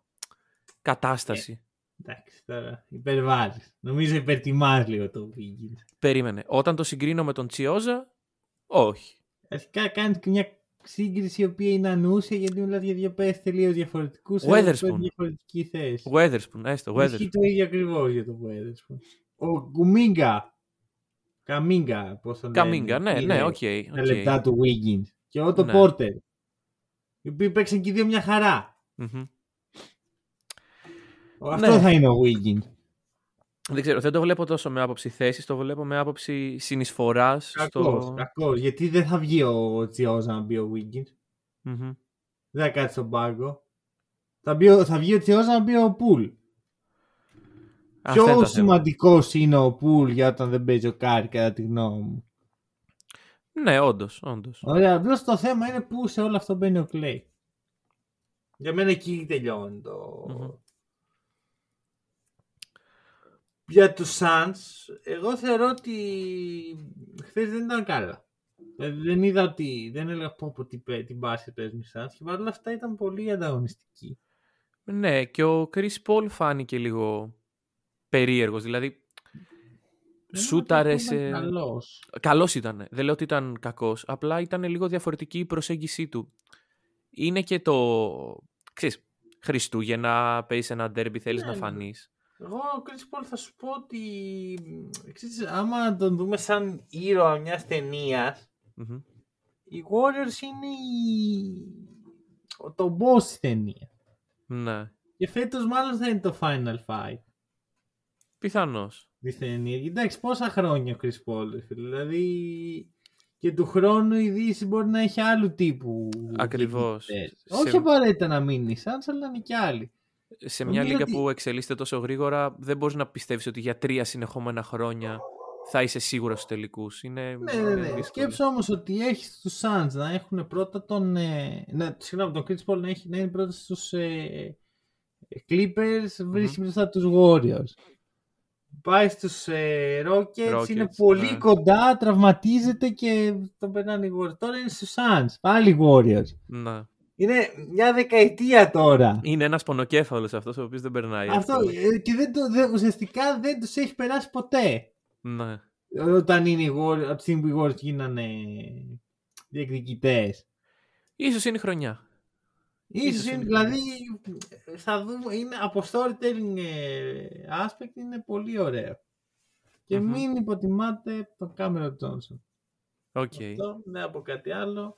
κατάσταση. Εντάξει, τώρα υπερβάλλει. Νομίζω υπερτιμάς λίγο το Wiggins. Περίμενε. Όταν το συγκρίνω με τον Τσιόζα, όχι. Αρχικά κάνεις και μια σύγκριση η οποία είναι ανούσια γιατί μιλάς για δύο παίχτες τελείως διαφορετικούς. Weatherspoon. αλλά σε διαφορετική θέση. Weatherspoon, έστω. Ισχύει Weatherspoon. το ίδιο ακριβώς για το Weatherspoon. Ο Κουμίνγκα. Καμίνγκα, πώς τον Καμίνγκα, ναι, λένε, ναι, πήρε οκ. Τα οκ. λεπτά του Wiggins. Και ο το Ναι. Πόρτερ. Οι οποίοι παίξαν και οι δύο μια χαρά. Μμμ. Αυτό Ναι. θα είναι ο Wiggins. Δεν ξέρω, δεν το βλέπω τόσο με άποψη θέσης, το βλέπω με άποψη συνεισφοράς. Κακός, Στο... κακός. Γιατί δεν θα βγει ο Chiozza να μπει ο Wiggins. Μμμ. Δεν θα κάτσει στον πάγκο. Θα, μπει, ο- θα βγει ο Chiozza να μπει ο Πουλ. Αυτά είναι Πιο τα θέματα. σημαντικός είναι ο Πουλ για όταν δεν παίζει ο Κάρι, κατά τη γνώμη μου. Ναι, όντως. Όντως. Ωραία, απλώς το θέμα είναι που σε όλο αυτό μπαίνει ο Κλέη. Για μένα εκεί τελειώνει το. Μμμ. Για τους Suns, εγώ θεωρώ ότι χθες δεν ήταν καλά. Δηλαδή δεν είδα ότι. Δεν έλεγα πω πω τι, πέ- τι μπάσκετ παίζουν οι Suns και παρόλα αυτά ήταν πολύ ανταγωνιστικοί. Ναι, και ο Chris Paul φάνηκε λίγο περίεργος. Δηλαδή, σούταρε σε... Καλός. Καλός ήταν. Δεν λέω ότι ήταν κακός. Απλά ήταν λίγο διαφορετική η προσέγγιση του. Είναι και το... Ξέρεις, Χριστούγεννα, παίζεις ένα ντέρμπι, θέλεις Ναι, να ναι. φανείς. Εγώ, ο Chris Paul, θα σου πω ότι. Ξέρεις, άμα τον δούμε σαν ήρωα μιας ταινίας, Μμμ. οι Warriors είναι η... ο- το boss της ταινία. Ναι. Και φέτος μάλλον θα είναι το Final Fight Πιθανώς. της ταινία. Εντάξει, πόσα χρόνια ο Chris Paul, ρε φίλε. Δηλαδή και του χρόνου η Δύση μπορεί να έχει άλλου τύπου. Ακριβώς. διαιτητές. Σε- Όχι απαραίτητα να μείνει σαν, αλλά είναι και άλλοι. Σε μια Νομίζω λίγα ότι- που εξελίσσεται τόσο γρήγορα, δεν μπορείς να πιστεύεις ότι για τρία συνεχόμενα χρόνια θα είσαι σίγουρος στους τελικούς. Είναι, Ναι, ναι, είναι ναι. δύσκολο. Σκέψου όμως ότι έχεις τους Suns να έχουν πρώτα τον. Ε, να, συγγνώμη, τον Chris Paul να, έχει, να είναι πρώτα στους ε, Clippers, βρίσκεις μπροστά τους Warriors. Πάει στους ε, Rockets, Rockets, είναι πολύ ναι. κοντά, τραυματίζεται και τον περνάνε οι Warriors. Τώρα είναι στους Suns, πάλι Warriors. Ναι. Είναι μια δεκαετία τώρα. Είναι ένας πονοκέφαλος αυτός ο οποίος δεν περνάει. Αυτό, ε, και δεν το, δεν, ουσιαστικά δεν τους έχει περάσει ποτέ. Ναι. Όταν είναι οι Warriors, από τη στιγμή που οι Warriors γίνανε διεκδικητές. Ίσως είναι η χρονιά. Ίσως Ίσως είναι, είναι δηλαδή θα δούμε, είναι, από storytelling ε, aspect είναι πολύ ωραίο. Και Μμμ. μην υποτιμάτε τον Κάμερο Τζόνσον. Οκ. Αυτό, ναι, από κάτι άλλο.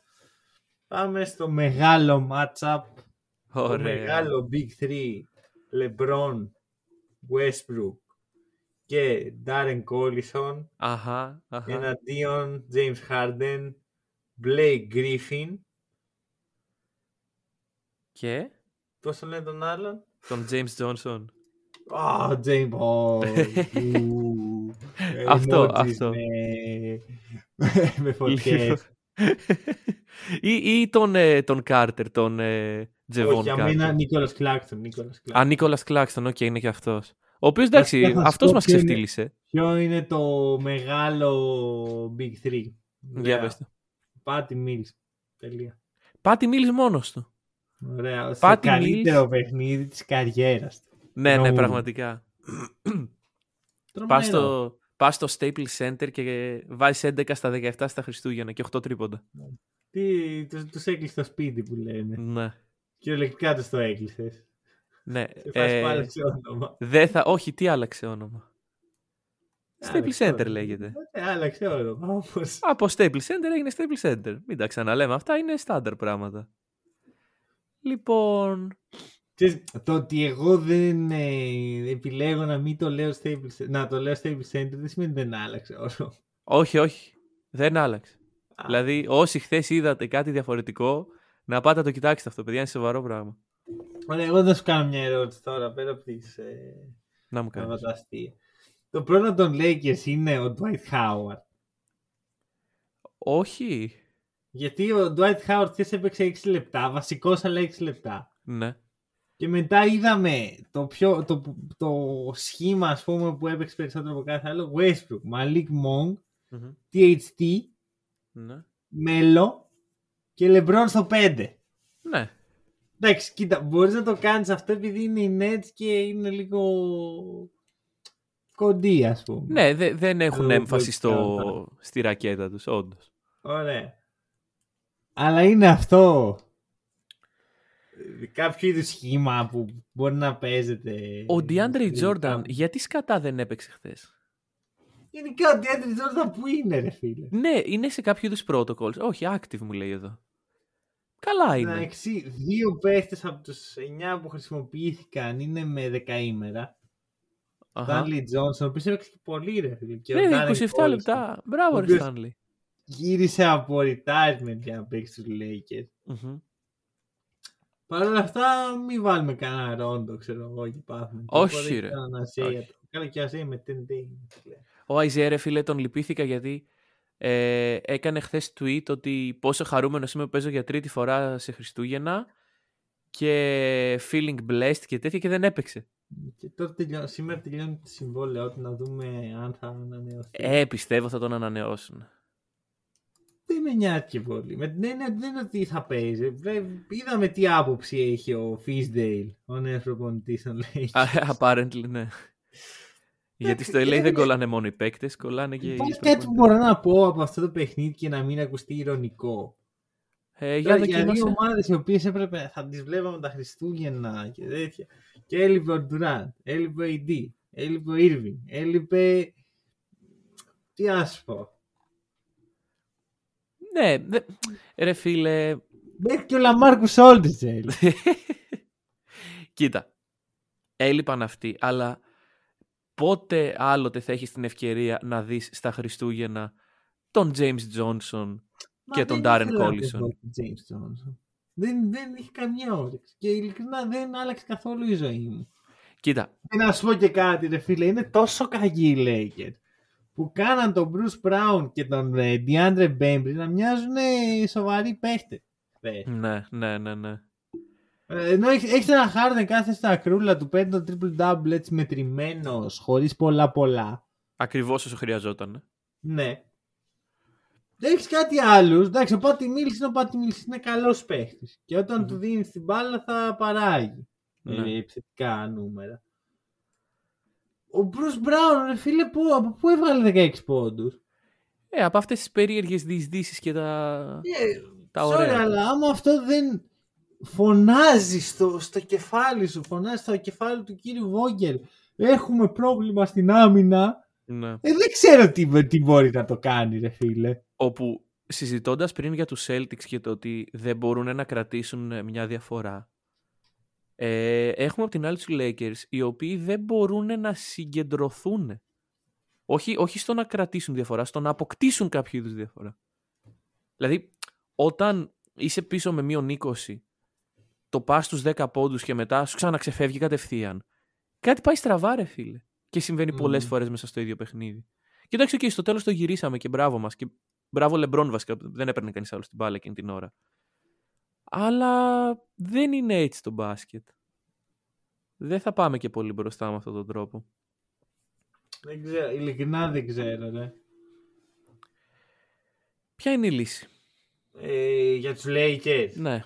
Πάμε στο μεγάλο matchup. Το Ωραία. μεγάλο Big 3. LeBron, Westbrook και Darren Collison. Αχα, αχα. Εναντίον James Harden, Blake Griffin. Και Πώς το λένε τον άλλον? τον James Johnson. Α, James Bond. Ου, ε, Αυτό, emojis αυτό. Με, με φωτιές. Ή, ή τον, ε, τον Carter, τον ε, Τζεβόν Όχι, για μένα Carter. Νίκολας Κλάξτον. Νίκολας Α, Κλάξτον. Νίκολας Κλάξτον, οκ, είναι και αυτός. Ο οποίος εντάξει, Βασικά θα σου αυτός πω μας ποιο είναι. ξεφτίλισε. Ποιο είναι το μεγάλο Big 3. Για πες το. Patty Mills. Τελεία. Patty Mills μόνος του. Ωραία. Στο Patty καλύτερο παιχνίδι της καριέρας του. Ναι, ναι, Εννοούμε. πραγματικά. Τρομερό. Πας στο, πας στο Staples Center και βάζεις 11 στα 17 στα Χριστούγεννα και 8 τρίποντα. Τι, τους, τους έκλεισε το σπίτι που λένε. Ναι. Κυριολεκτικά τους το έκλεισες. ναι. Σε φάση Ε, πάλι σε όνομα. δεν θα... Όχι, τι άλλαξε όνομα. Staples Άλλαξε Center όνομα. λέγεται. Ε, Άλλαξε όνομα όμως. Από Staples Center έγινε Staples Center. Μην τα ξαναλέμε. Αυτά είναι στάνταρ πράγματα. Λοιπόν. Ξέρεις, το ότι εγώ δεν ε, επιλέγω να μην το λέω Staples, να το λέω Staples Center δεν σημαίνει ότι δεν άλλαξε όρο. Όχι, όχι. Δεν άλλαξε. Α. Δηλαδή, όσοι χθες είδατε κάτι διαφορετικό, να πάτε να το κοιτάξετε αυτό, παιδιά. Είναι σοβαρό πράγμα. Ωραία, εγώ δεν σου κάνω μια ερώτηση τώρα πέρα από τις ε, Να μου κάνεις. από τα αστεία. Το πρόβλημα των Lakers είναι ο Dwight Howard. Όχι. Γιατί ο Dwight Howard χθες έπαιξε 6 λεπτά, βασικός αλλά 6 λεπτά. Ναι. Και μετά είδαμε το, πιο, το, το σχήμα ας πούμε, που έπαιξε περισσότερο από κάθε άλλο. Westbrook, Malik Monk, Μμμ. THT, Ναι. Μέλο και LeBron στο 5. Ναι. Εντάξει, κοίτα, μπορείς να το κάνεις αυτό επειδή είναι οι Nets και είναι λίγο κοντή, ας πούμε. Ναι, δε- δεν έχουν Εγώ έμφαση δεν στο, κάνω. στη ρακέτα τους, όντως. Ωραία. Αλλά είναι αυτό ε, κάποιο είδους σχήμα που μπορεί να παίζεται. Ο DeAndre τελικά. Jordan, γιατί σκατά δεν έπαιξε χθες; Γενικά ο DeAndre Jordan που είναι, ρε φίλε. Ναι, είναι σε κάποιο είδους protocols. Όχι, active μου λέει εδώ. Καλά είναι. Εντάξει, δύο παίχτες από τους 9 που χρησιμοποιήθηκαν είναι με δεκαήμερα. Ο Αχα. Stanley Johnson, ο οποίος έπαιξε και πολύ, ρε φίλε. Και ο Ναι, Darren 27 Collison λεπτά. Μπράβο, ο ρε οποίος- Stanley. Γύρισε από retirement για να παίξει τους Lakers. Μμμ. Παρ' όλα αυτά, μην βάλουμε κανένα ρόντο, ξέρω εγώ, και πάθουμε. Όχι, Οπότε ρε. κανέναν Αζέια Όχι. το- Καλά και ο Αζέια με 10 days. φίλε. Ο Αϊζέ, ρε φίλε, τον λυπήθηκα γιατί ε, έκανε χθες tweet ότι πόσο χαρούμενος είμαι που παίζω για τρίτη φορά σε Χριστούγεννα και feeling blessed και τέτοια και δεν έπαιξε. Και τώρα τελειώ... σήμερα τελειώνει το συμβόλαιο του να δούμε αν θα ανανεωθεί. Ε, πιστεύω θα τον ανανεώσουν. Δεν με νοιάζει και πολύ. Με την έννοια ότι δεν είναι ότι θα παίζει. Βρε, Είδαμε τι άποψη έχει ο Φίσντέιλ, ο νέος προπονητής των Α, Lakers. Apparently, ναι. Γιατί στο LA δεν κολλάνε μόνο οι παίκτες, κολλάνε και οι Υπάρχει κάτι που προπονητές. μπορώ να πω από αυτό το παιχνίδι και να μην ακουστεί ηρωνικό. Ε, για Τώρα, για δύο δοκίμασε. ομάδες οι οποίες έπρεπε θα τις βλέπαμε τα Χριστούγεννα και τέτοια. Και έλειπε ο Ντουράντ, έλειπε ο AD, έλειπε ο Irving, έλειπε. Τι να σου πω. Ναι, δε- ρε φίλε, Μέχρι και ο Λαμάρκου Σόλτιτ έλειπε. <laughs> Κοίτα, έλειπαν αυτοί, αλλά πότε άλλοτε θα έχεις την ευκαιρία να δεις στα Χριστούγεννα τον James Johnson και τον Darren Collison; James Johnson. Δεν, δεν έχει καμιά όρεξη. Και ειλικρινά δεν άλλαξε καθόλου η ζωή μου. Κοίτα, Και να σου πω και κάτι, ρε φίλε, είναι τόσο κακοί οι Lakers που κάναν τον Bruce Brown και τον ε, DeAndre Bembry να μοιάζουν ε, σοβαροί παίχτες. ναι, ναι, ναι, ναι. Ε, Ενώ έχει έχεις ένα Harden κάθε στα κρούλα του παίρνει τον triple double έτσι μετρημένος, χωρίς πολλά πολλά. Ακριβώς όσο χρειαζόταν. ε. Ναι. Δεν έχεις κάτι άλλους. Εντάξει, ο Πάτι Μίλς είναι ο Πάτι Μίλς, είναι καλός παίχτης. Και όταν Μμμ. του δίνεις την μπάλα θα παράγει Ναι. ε, επιθετικά νούμερα. Ο Bruce Brown, ρε φίλε, που, από πού έβγαλε 16 πόντους; Ε, από αυτές τις περίεργες διεισδύσεις και τα, Ε, τα sorry, ωραία. αλλά άμα αυτό δεν φωνάζει στο, στο κεφάλι σου, φωνάζει στο κεφάλι του κύριου Βόγγελ, έχουμε πρόβλημα στην άμυνα, Ναι. ε, δεν ξέρω τι, τι μπορεί να το κάνει, ρε φίλε. Όπου συζητώντας πριν για τους Celtics και το ότι δεν μπορούν να κρατήσουν ε, μια διαφορά, ε, έχουμε από την άλλη τους Lakers οι οποίοι δεν μπορούν να συγκεντρωθούν. Όχι, όχι στο να κρατήσουν διαφορά, στο να αποκτήσουν κάποιο είδους διαφορά. Δηλαδή, όταν είσαι πίσω με μείον 20, το πας στους 10 πόντους και μετά σου ξαναξεφεύγει κατευθείαν. Κάτι πάει στραβά, ρε φίλε. Και συμβαίνει Μμμ. πολλές φορές μέσα στο ίδιο παιχνίδι. Και εντάξει, okay, στο τέλος το γυρίσαμε και μπράβο μας. Και μπράβο Λεμπρόν βασικά, δεν έπαιρνε κανείς άλλο την μπάλα εκείνη την ώρα. Αλλά δεν είναι έτσι το μπάσκετ. Δεν θα πάμε και πολύ μπροστά με αυτόν τον τρόπο. Δεν ξέρω, ειλικρινά δεν ξέρω, ρε. Ποια είναι η λύση; Ε, για τους Lakers. Ναι.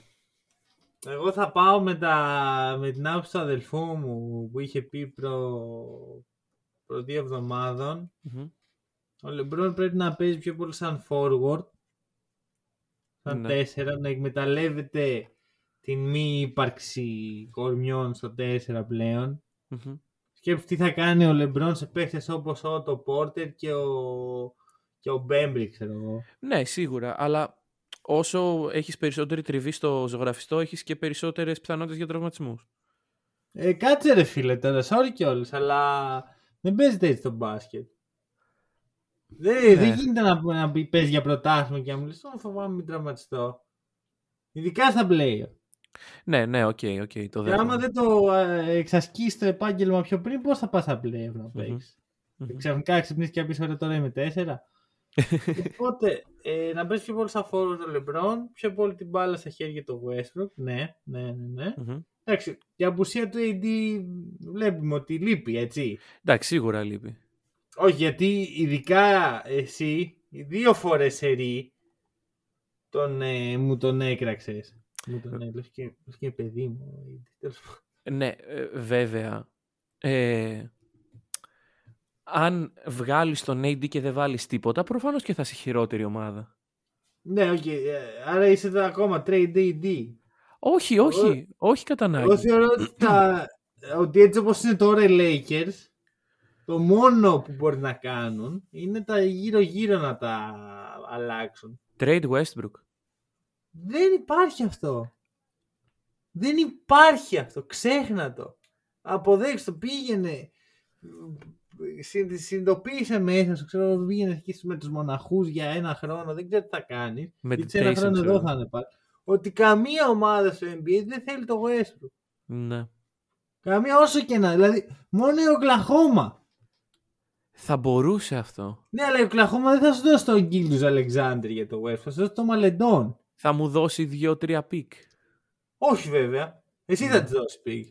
Εγώ θα πάω με, τα, με την άποψη του αδελφού μου που είχε πει προ, προ δύο εβδομάδων. Μμμ. Ο Λεμπρόν πρέπει να παίζει πιο πολύ σαν forward. Σαν Ναι. τέσσερα, να εκμεταλλεύεται την μη ύπαρξη κορμιών στο 4 πλέον. Μμμ. Σκέψου τι θα κάνει ο Λεμπρόν σε παίχτες όπως ο Ότο Πόρτερ και ο, και ο Μπέμπρι, ξέρω εγώ. Ναι, σίγουρα. Αλλά όσο έχεις περισσότερη τριβή στο ζωγραφιστό, έχεις και περισσότερες πιθανότητες για τραυματισμούς. Ε, κάτσε ρε φίλε τώρα, sorry κιόλας, αλλά δεν παίζεται έτσι το μπάσκετ. Δεν, Ναι. δεν γίνεται να, να πει παίζει για πρωτάθλημα και να μου λες, «Ω, φοβάμαι μην τραυματιστώ. Ειδικά στα playoff. Ναι, ναι, OK, OK, το Και δέχομαι. άμα δεν το ε, εξασκείς το επάγγελμα πιο πριν, πώς θα πας στα playoff να Μμμ. παίξεις; Μμμ. Και ξαφνικά ξυπνήσεις και να πεις, ωραία τώρα είμαι τέσσερα. <laughs> Οπότε, ε, να παίζει πιο πολύ σαν φόρο το LeBron, πιο πολύ την μπάλα στα χέρια του Westbrook. Ναι, ναι, ναι, ναι. Μμμ. Εντάξει, η απουσία του AD βλέπουμε ότι λείπει, έτσι. Εντάξει, σίγουρα λείπει. Όχι, γιατί ειδικά εσύ, οι δύο φορές σερή, τον, ε, μου τον έκραξες. Μου το ναι, λες και, λες και παιδί μου. ή τέλος πάντων. Ναι, ε, βέβαια. Ε, αν βγάλεις τον AD και δεν βάλεις τίποτα, προφανώς και θα είσαι χειρότερη ομάδα. Ναι, οκ. ε, άρα είσαι εδώ ακόμα trade AD. Όχι, όχι, όχι κατά Εγώ ανάγκη. θεωρώ ότι, τα, ότι έτσι όπως είναι τώρα οι Lakers, το μόνο που μπορεί να κάνουν είναι τα γύρω-γύρω να τα αλλάξουν. Trade Westbrook. Δεν υπάρχει αυτό. Δεν υπάρχει αυτό. Ξέχνα το. Αποδέξτε το. Πήγαινε. Συν- Συνειδητοποίησε μέσα σου. Ξέρω, πήγαινε εκεί με τους μοναχούς για ένα χρόνο. Δεν ξέρω τι θα κάνεις. Με Γιατί σε ένα χρόνο ξέρω. εδώ θα είναι πάλι. Ότι καμία ομάδα στο NBA δεν θέλει το Westbrook. Ναι. Καμία όσο και να. Δηλαδή, μόνο η Οκλαχώμα. Θα μπορούσε αυτό. Ναι, αλλά η Οκλαχώμα δεν θα σου δώσει τον Gilgeous-Alexander για το Westbrook. Θα σου δώσει το Maledon. Θα μου δώσει δύο-τρία picks. Όχι βέβαια. Εσύ Ναι. θα της δώσεις pick.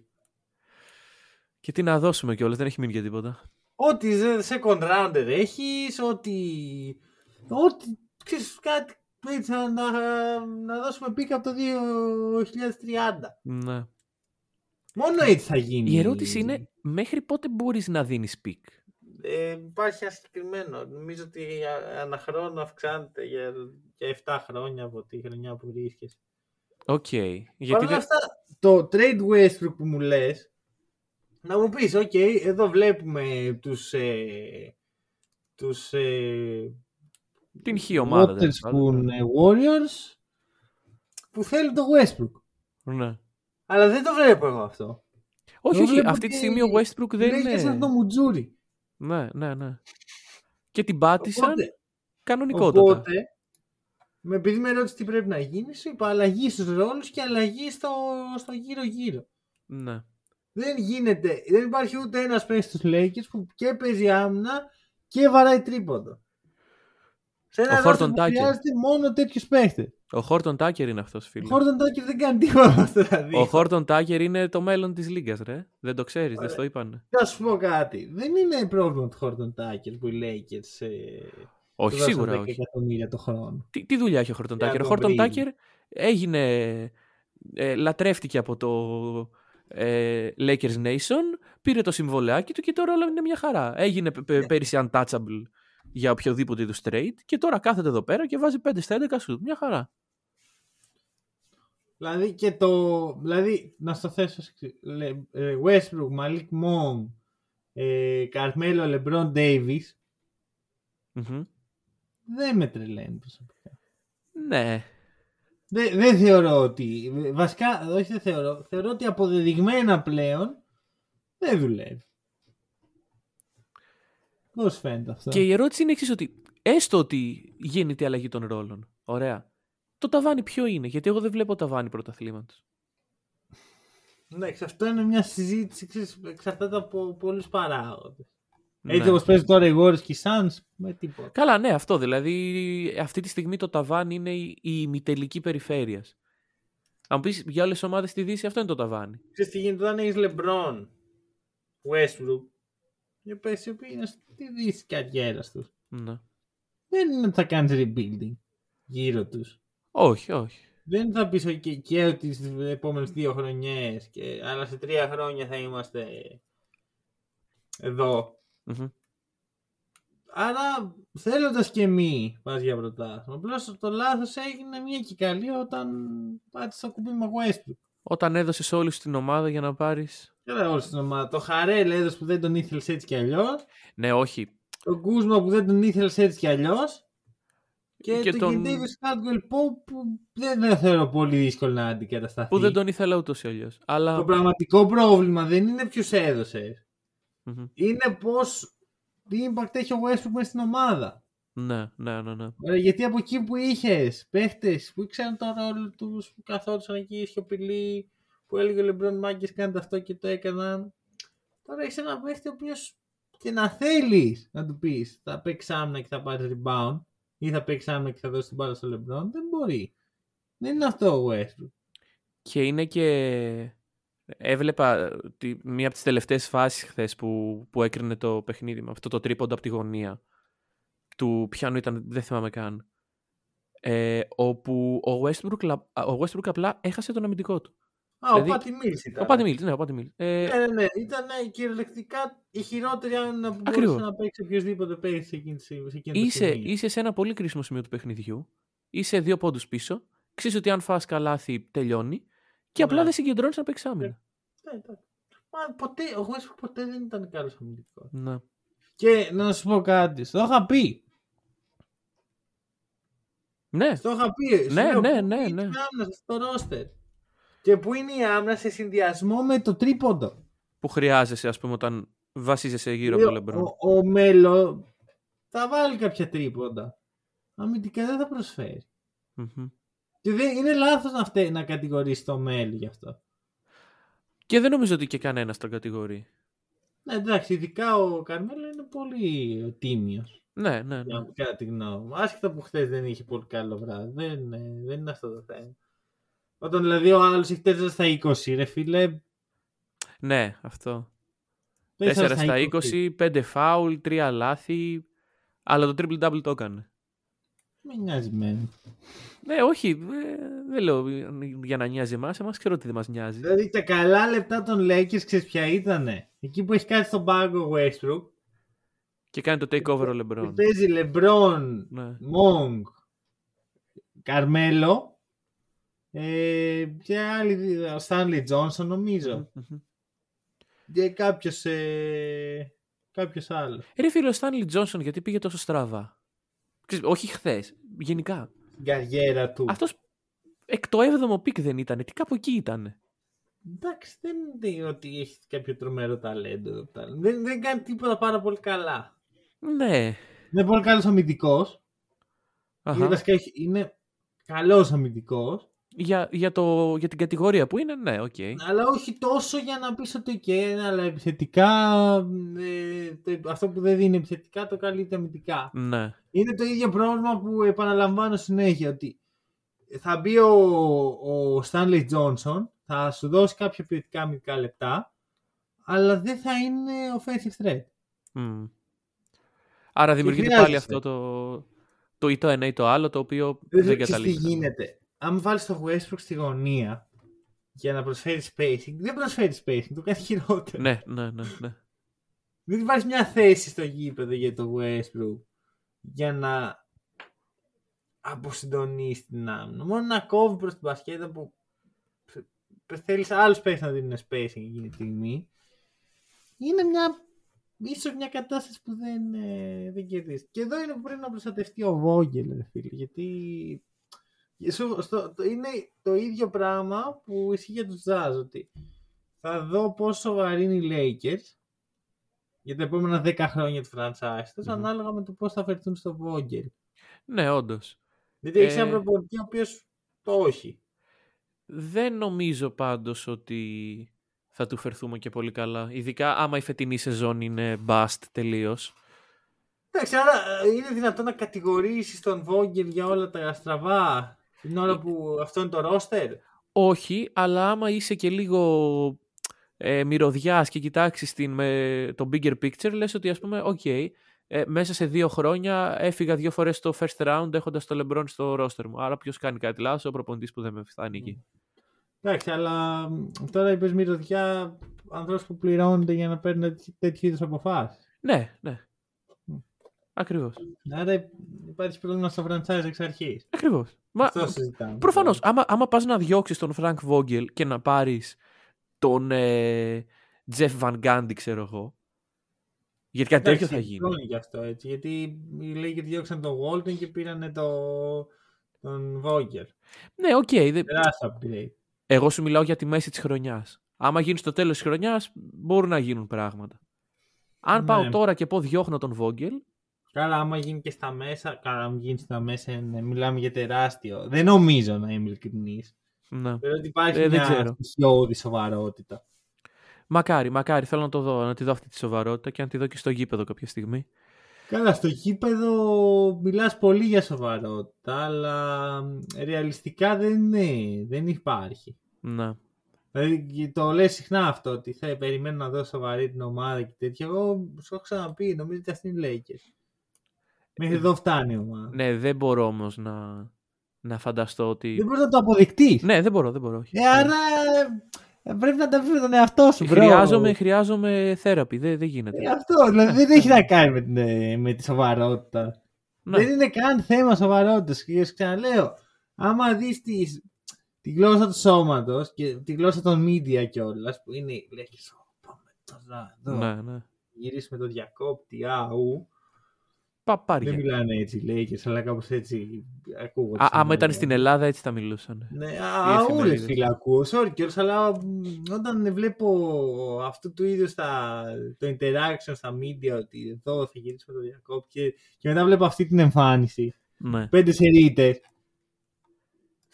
Και τι να δώσουμε κιόλας, δεν έχει μείνει για τίποτα. Ό,τι σε- second rounder έχεις, ό,τι... Ό,τι... Ξέρεις κάτι... Έτσι, να, να, να δώσουμε picks από το 2030. Ναι. Μόνο έτσι θα γίνει. Η ερώτηση είναι, μέχρι πότε μπορείς να δίνεις picks. Ε, υπάρχει ένα συγκεκριμένο. Νομίζω ότι α- ανά χρόνο αυξάνεται για, για 7 χρόνια από τη χρονιά που βρίσκεσαι. Οκ. Παρ' Γιατί όλα δεν... αυτά, το trade Westbrook που μου λες, να μου πεις, οκ, εδώ βλέπουμε τους, ε, τους ε, την χή ομάδα. τέλος Waterspoon πάντων. ε, Warriors που θέλουν το Westbrook. Ναι. Αλλά δεν το βλέπω εγώ αυτό. Όχι, Εγώ όχι, βλέπω αυτή τη ότι στιγμή ο Westbrook δεν Λέγεται σαν είναι... το Μουτζούρι. Ναι, ναι, ναι. Και την πάτησαν Οπότε, κανονικότατα. οπότε, με επειδή με ρώτησε τι πρέπει να γίνει, σου είπα αλλαγή στους ρόλους και αλλαγή στο, στο γύρω-γύρω. Ναι. Δεν γίνεται, δεν υπάρχει ούτε ένας παίκτης στους Lakers που και παίζει άμυνα και βαράει τρίποντο. Σε ένα Ο ρόστερ Horton που Tucker. χρειάζεται μόνο τέτοιους παίχτες. Ο Χόρτον Τάκερ είναι αυτός, Ο φίλε. Χόρτον Τάκερ δεν κάνει τίποτα αυτό δηλαδή. Ο Χόρτον Τάκερ είναι το μέλλον της λίγας, ρε. Δεν το ξέρεις, δεν Ωραία. στο είπανε. Να σου πω κάτι. Δεν είναι πρόβλημα του Χόρτον Τάκερ που οι Lakers ε, Όχι, του δώσαν σίγουρα 10 όχι. εκατομμύρια το χρόνο. Τι, τι δουλειά έχει ο Χόρτον Για Τάκερ; Ο τον Χόρτον βρει. Τάκερ έγινε. Ε, λατρεύτηκε από το ε, Lakers Nation, πήρε το συμβολεάκι του και τώρα όλα είναι μια χαρά. Έγινε π- π- πέρυσι untouchable για οποιοδήποτε είδους trade και τώρα κάθεται εδώ πέρα και βάζει 5 στα 11 σου. Μια χαρά. Δηλαδή και το. Δηλαδή, να στο θέσω. ως εξής. Λε- ε, Westbrook, Malik Monk, ε, Carmelo, LeBron Davis. Μμμ. Δεν με τρελαίνει προσωπικά. Ναι. Δεν, δεν θεωρώ ότι. Βασικά, όχι δεν θεωρώ. Θεωρώ ότι αποδεδειγμένα πλέον δεν δουλεύει. Πώς σου φαίνεται αυτό; Και η ερώτηση είναι εξής ότι έστω ότι γίνεται η αλλαγή των ρόλων. Ωραία. Το ταβάνι ποιο είναι, γιατί εγώ δεν βλέπω ταβάνι πρωταθλήματος. Εντάξει, αυτό είναι μια συζήτηση. Ξέρεις, εξαρτάται από πολλούς παράγοντες. Έτσι Ναι. όπως παίζει τώρα οι Warriors και οι Suns, με τίποτα. Καλά, ναι, αυτό. Δηλαδή, αυτή τη στιγμή το ταβάνι είναι η, η ημιτελική περιφέρειας. Αν πεις για όλε τι ομάδες στη Δύση, αυτό είναι το ταβάνι. Ξέρεις τι γίνεται όταν έχεις LeBron, Westbrook, οι παίκτες οι οποίοι είναι στη δύση καριέρας τους. Ναι. Δεν είναι ότι θα κάνεις rebuilding γύρω τους. Όχι, όχι. Δεν θα πεις και, και ότι στις επόμενες δύο χρονιές, και, αλλά σε τρία χρόνια θα είμαστε εδώ. Μμμ. Άρα θέλοντας και μη πας για πρωτάθλημα. Απλώς το λάθος έγινε μια και καλή όταν πάτησε το κουμπί με Westbrook. Όταν έδωσες όλου την ομάδα για να πάρεις. Και δεν όλη την ομάδα. Το Χαρέλ έδωσε που δεν τον ήθελες έτσι κι αλλιώς. Ναι, όχι. τον Κούσμα που δεν τον ήθελες έτσι κι αλλιώς. Και, Και τον τον- Davis Caldwell Pope που δεν δεν θεωρώ πολύ δύσκολο να αντικατασταθεί. Που δεν τον ήθελα ούτως ή αλλιώς. Αλλά. Το πραγματικό πρόβλημα δεν είναι ποιου έδωσε. Μμμ. Είναι πώ. Τι impact έχει ο Westbrook μέσα στην ομάδα. Ναι, ναι, ναι. ναι. Ωραία, γιατί από εκεί που είχες παίχτες που ήξεραν τον ρόλο τους, που καθόντουσαν εκεί σιωπηλοί, που έλεγε ο Λεμπρόν Μάγκες κάντε αυτό και το έκαναν. Τώρα έχεις ένα παίχτη ο οποίος και να θέλεις να του πεις θα παίξεις άμυνα και θα πάρεις rebound ή θα παίξει άμυνα και θα δώσει την μπάλα στο Λεμπρόν, δεν μπορεί. Δεν είναι αυτό ο Westbrook. Και είναι και. Έβλεπα τη, μία από τις τελευταίες φάσεις χθες που, που έκρινε το παιχνίδι με αυτό το τρίποντο από τη γωνία του πιάνου ήταν, δεν θυμάμαι καν. Ε, όπου ο Westbrook, λα- α, ο Westbrook απλά έχασε τον αμυντικό του. Α, Δηλαδή, ο Πάτι Μίλς ήταν. Ο Πάτι Μίλτ, ναι, ο Πάτι Μίλτ. Ε, Ναι, ναι, ναι. Ήταν ε, κυριολεκτικά η χειρότερη άμυνα που Ακριβώς. μπορούσε να παίξει οποιοδήποτε παίξει σε εκείνη, τη- σε εκείνο το είσαι, σημείο. είσαι σε ένα πολύ κρίσιμο σημείο του παιχνιδιού. Είσαι δύο πόντους πίσω. Ξέρεις ότι αν φας καλάθι τελειώνει. Και απλά Ναι. δεν συγκεντρώνεις να παίξεις άμυνα. Ναι, εντάξει. Μα ποτέ, ο Westbrook ποτέ δεν ήταν καλός αμυντικός. Ναι. Και να σου πω κάτι, στο είχα πει. Ναι, Στο είχα πει. σου Ναι, λέω, ναι, πού ναι, είναι ναι. η άμυνα στο ρόστερ. Και πού είναι η άμυνα σε συνδυασμό με το τρίποντο. που χρειάζεσαι, ας πούμε, όταν βασίζεσαι γύρω Λέω, από τον Λεμπρόν. Ο, ο Μέλο θα βάλει κάποια τρίποντα. Αμυντικά δεν θα προσφέρει. Μμμ. Και δεν, είναι λάθος να, φταίει, να κατηγορήσει το Μέλο γι' αυτό. Και δεν νομίζω ότι και κανένας τον κατηγορεί. Ναι, εντάξει, ειδικά ο Καρμέλο είναι πολύ τίμιος. Ναι, ναι, ναι. Κατά τη γνώμη μου. Άσχετα που χθες δεν είχε πολύ καλό βράδυ. Δεν, ε, δεν είναι αυτό το θέμα. Όταν δηλαδή ο άλλος έχει 4 στα 20, ρε φίλε. Ναι, αυτό. 4 4 στα 20, 5 φάουλ, 3 λάθη. Αλλά το triple double το έκανε. Μην νοιάζει εμένα. Ναι, όχι. ε, δεν λέω για να νοιάζει εμάς. Εμάς ξέρω ότι δεν μας νοιάζει. Δηλαδή τα καλά λεπτά των Lakers ξέρεις ποια ήτανε; Εκεί που έχει κάτι στον πάγκο ο Westbrook. Και κάνει το takeover ο Και LeBron. παίζει LeBron, Ναι. Monk, Καρμέλο. Ε, και άλλοι δύο, ο Stanley Johnson νομίζω. Μμμ. Και κάποιος, ε, κάποιος άλλος. Ρε φίλο, ο Stanley Johnson γιατί πήγε τόσο στραβά; Ξέρεις, όχι χθες. Γενικά. Στην καριέρα του. Αυτός εκ το 7ο pick δεν ήταν. Τι κάπου εκεί ήταν. Εντάξει, δεν είναι ότι έχει κάποιο τρομερό ταλέντο. εδώ που τα λέμε. Δεν, δεν κάνει τίποτα πάρα πολύ καλά. Ναι. Είναι πολύ καλός αμυντικός. Αχα. Είναι, βασικά έχει- είναι καλός αμυντικός. Για, για, το, για την κατηγορία που είναι, ναι, οκ. Αλλά όχι τόσο για να πεις ότι και αλλά επιθετικά ε, το- αυτό που δεν δίνει επιθετικά το καλύπτει αμυντικά. Ναι. Είναι το ίδιο πρόβλημα που επαναλαμβάνω συνέχεια ότι θα μπει ο, ο Stanley Johnson, θα σου δώσει κάποια ποιοτικά αμυντικά λεπτά, αλλά δεν θα είναι offensive threat. Μμ. Άρα δημιουργείται χρειάζεσαι. πάλι αυτό το, το ή το ένα ή το άλλο το οποίο Δεν δεν ξέρεις τι καταλήγει. γίνεται. Αν βάλεις το Westbrook στη γωνία για να προσφέρεις spacing, δεν προσφέρεις spacing, το κάνει χειρότερο. Ναι, ναι, ναι, ναι. Δεν υπάρχει μια θέση στο γήπεδο για το Westbrook για να αποσυντονίσει την άμυνα. Μόνο να κόβει προς την μπασκέτα που θέλεις άλλους παίκτες να δίνουν spacing εκείνη τη στιγμή. Είναι μια ίσως μια κατάσταση που δεν, ε, δεν κερδίζεις. Και εδώ είναι που πρέπει να προστατευτεί ο Βόγγελ, ρε φίλε, γιατί σου- στο- το- είναι το ίδιο πράγμα που ισχύει για τους Jazz, ότι θα δω πόσο σοβαροί είναι οι Lakers για τα επόμενα 10 χρόνια του franchise τους, Μμμ. ανάλογα με το πώς θα φερθούν στο Vogel. Ναι, όντως. Γιατί έχεις Ε, ένα προπονητή ο οποίος το όχι. Δεν νομίζω πάντως ότι θα του φερθούμε και πολύ καλά. Ειδικά άμα η φετινή σεζόν είναι bust τελείως. Εντάξει, άρα ε, είναι δυνατόν να κατηγορήσεις τον Vogel για όλα τα στραβά; Την ώρα που αυτό είναι το roster. Όχι, αλλά άμα είσαι και λίγο ε, μυρωδιάς και κοιτάξεις την, με το bigger picture, λες ότι ας πούμε, οκ, ε, μέσα σε δύο χρόνια έφυγα δύο φορές στο first round έχοντας το LeBron στο roster μου. Άρα ποιος κάνει κάτι λάθος, ο προπονητής που δεν με φτάνει εκεί. Εντάξει, αλλά μ, τώρα είπες μυρωδιά ανθρώπους που πληρώνονται για να παίρνουν τέτοι- τέτοιου είδους αποφάσεις. Ναι, ναι. Μμ. Ακριβώς. Άρα υπάρχει πρόβλημα στο franchise εξ αρχής. Ακριβώς. Μα, Αυτό συζητάμε. προφανώς, άμα, άμα πας να διώξεις τον Frank Vogel και να πάρεις τον ε, Jeff Van Gundy, ξέρω εγώ, γιατί κάτι τέτοιο θα Εντάξει, γίνει. χρόνια γι' αυτό έτσι. Γιατί οι Lakers διώξαν τον Walton και πήραν το, τον Vogel. Ναι, οκ. δεν- Τεράστιο upgrade. Εγώ σου μιλάω για τη μέση της χρονιάς. Άμα γίνει στο τέλος της χρονιάς, μπορούν να γίνουν πράγματα. Αν Ναι. πάω τώρα και πω διώχνω τον Vogel, Καλά, άμα γίνει και στα μέσα, καλά, αν γίνει στα μέσα, ναι, μιλάμε για τεράστιο. Δεν νομίζω να είμαι ειλικρινής. ναι. Θεωρώ ότι υπάρχει Ε, δεν μια ξέρω. στοιχειώδη σοβαρότητα. Μακάρι, μακάρι. Θέλω να το δω, να τη δω αυτή τη σοβαρότητα και να τη δω και στο γήπεδο κάποια στιγμή. Καλά, στο γήπεδο μιλάς πολύ για σοβαρότητα, αλλά ρεαλιστικά δεν είναι, δεν υπάρχει. Ναι. Δηλαδή και το λες συχνά αυτό, ότι θα περιμένω να δω σοβαρή την ομάδα και τέτοια. Εγώ σου έχω ξαναπεί, νομίζω ότι αυτή είναι οι Lakers. Μέχρι εδώ φτάνει η ομάδα. ναι, δεν μπορώ όμως να, να φανταστώ ότι. Δεν μπορείς να το αποδεικτεί. Ναι, δεν μπορώ, δεν μπορώ. όχι. Ε, άρα ε, πρέπει να τα βρει με τον εαυτό σου, bro. χρειάζομαι, χρειάζομαι θέραπη. Δεν, δεν γίνεται. Ε, αυτό, δηλαδή δεν έχει να κάνει με, την, ε, με τη σοβαρότητα. Ναι. Δεν είναι καν θέμα σοβαρότητας. Και σου ξαναλέω, άμα δεις τη, τη γλώσσα του σώματος και τη γλώσσα των media κιόλας, που είναι. Λέει, πάμε τώρα εδώ. ναι, ναι. Γυρίσουμε το διακόπτη, αου. Δεν Παπάρια. μιλάνε έτσι οι Lakers, αλλά κάπως έτσι ακούγονται. Α, σαν άμα ήταν λόγια. στην Ελλάδα έτσι θα μιλούσαν. Ναι, Οι αού ρε εφημερίδες. φίλε, ακούω. Sorry κιόλας, αλλά μ, όταν βλέπω αυτού του είδους τα, το interaction στα media ότι εδώ θα γυρίσουμε το διακόπτη και, και μετά βλέπω αυτή την εμφάνιση. Ναι. Πέντε σερίτες.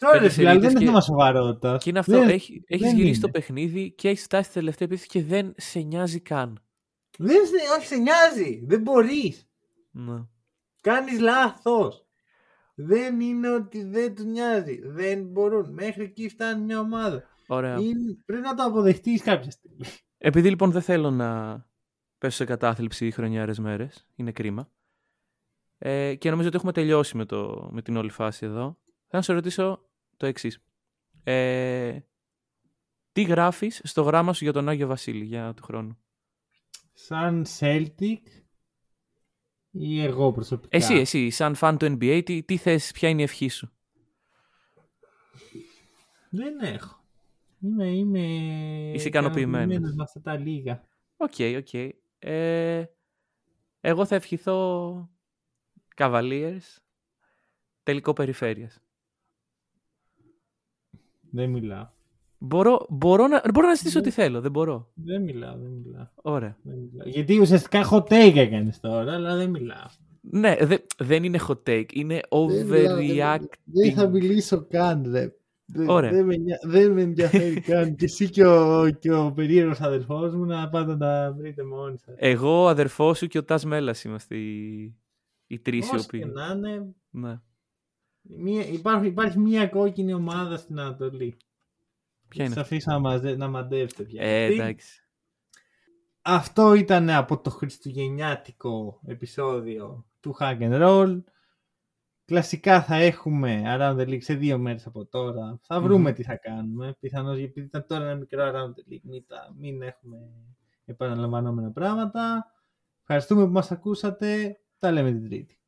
Sorry Πέντε ρε φίλε, αλλά δεν σερίτες είναι και- θέμα σοβαρότητας. Και είναι αυτό. Δεν, Έχει, έχεις δεν γυρίσει το είναι. παιχνίδι και έχεις φτάσει στη τελευταία επίθεση και δεν σε νοιάζει καν. δεν σε, όχι, σε νοιάζει. Δεν μπορείς. Ναι. Κάνεις λάθος. Δεν είναι ότι δεν τους νοιάζει. Δεν μπορούν. Μέχρι εκεί φτάνει μια ομάδα. Ωραία. Είναι, πρέπει να το αποδεχτείς κάποια στιγμή. Επειδή λοιπόν δεν θέλω να πέσω σε κατάθλιψη χρονιάρες μέρες, είναι κρίμα. Ε, και νομίζω ότι έχουμε τελειώσει με, το, με την όλη φάση εδώ. Θα να σε ρωτήσω το εξής. Ε, τι γράφεις στο γράμμα σου για τον Άγιο Βασίλη για του χρόνου; Σαν Celtic ή εγώ προσωπικά. Εσύ, εσύ, σαν φαν του NBA, τι, τι θες, ποια είναι η ευχή σου; Δεν έχω. Είμαι, είμαι Είσαι ικανοποιημένος. με αυτά τα λίγα. Ok, ok. Ε, εγώ θα ευχηθώ Cavaliers, τελικό περιφέρειας. Δεν μιλάω. Μπορώ, μπορώ, να, μπορώ να ζητήσω ό,τι θέλω, δεν μπορώ. Δεν μιλάω, δεν μιλάω. Ωραία. Δεν μιλάω. Γιατί ουσιαστικά hot take έκανες τώρα, αλλά δεν μιλάω. Ναι, δε, δεν είναι hot take, είναι overreacting. Δεν θα μιλήσω καν, ρε. Δεν, Ωραία. δεν, με, νια- δεν με ενδιαφέρει <laughs> καν. και εσύ και ο, και ο περίεργος αδερφός μου να πάτε να τα βρείτε μόνοι σας. Εγώ, ο αδερφός σου και ο Τας Μέλλας είμαστε οι, οι τρεις οι Όσο και οποίοι... να είναι, Ναι. μία, υπάρχει, υπάρχει μία κόκκινη ομάδα στην Ανατολή. Ποια είναι Σας αυτή; αφήσω να, μαζε, να μαντεύετε πια. Ε, Αυτή. εντάξει. Αυτό ήταν από το χριστουγεννιάτικο επεισόδιο του Hack and Roll. Κλασικά θα έχουμε Around the League σε δύο μέρες από τώρα. Θα βρούμε Μμμ. τι θα κάνουμε. Πιθανώς επειδή ήταν τώρα ένα μικρό Around the League μην, τα- μην έχουμε επαναλαμβανόμενα πράγματα. Ευχαριστούμε που μας ακούσατε. Τα λέμε την Τρίτη.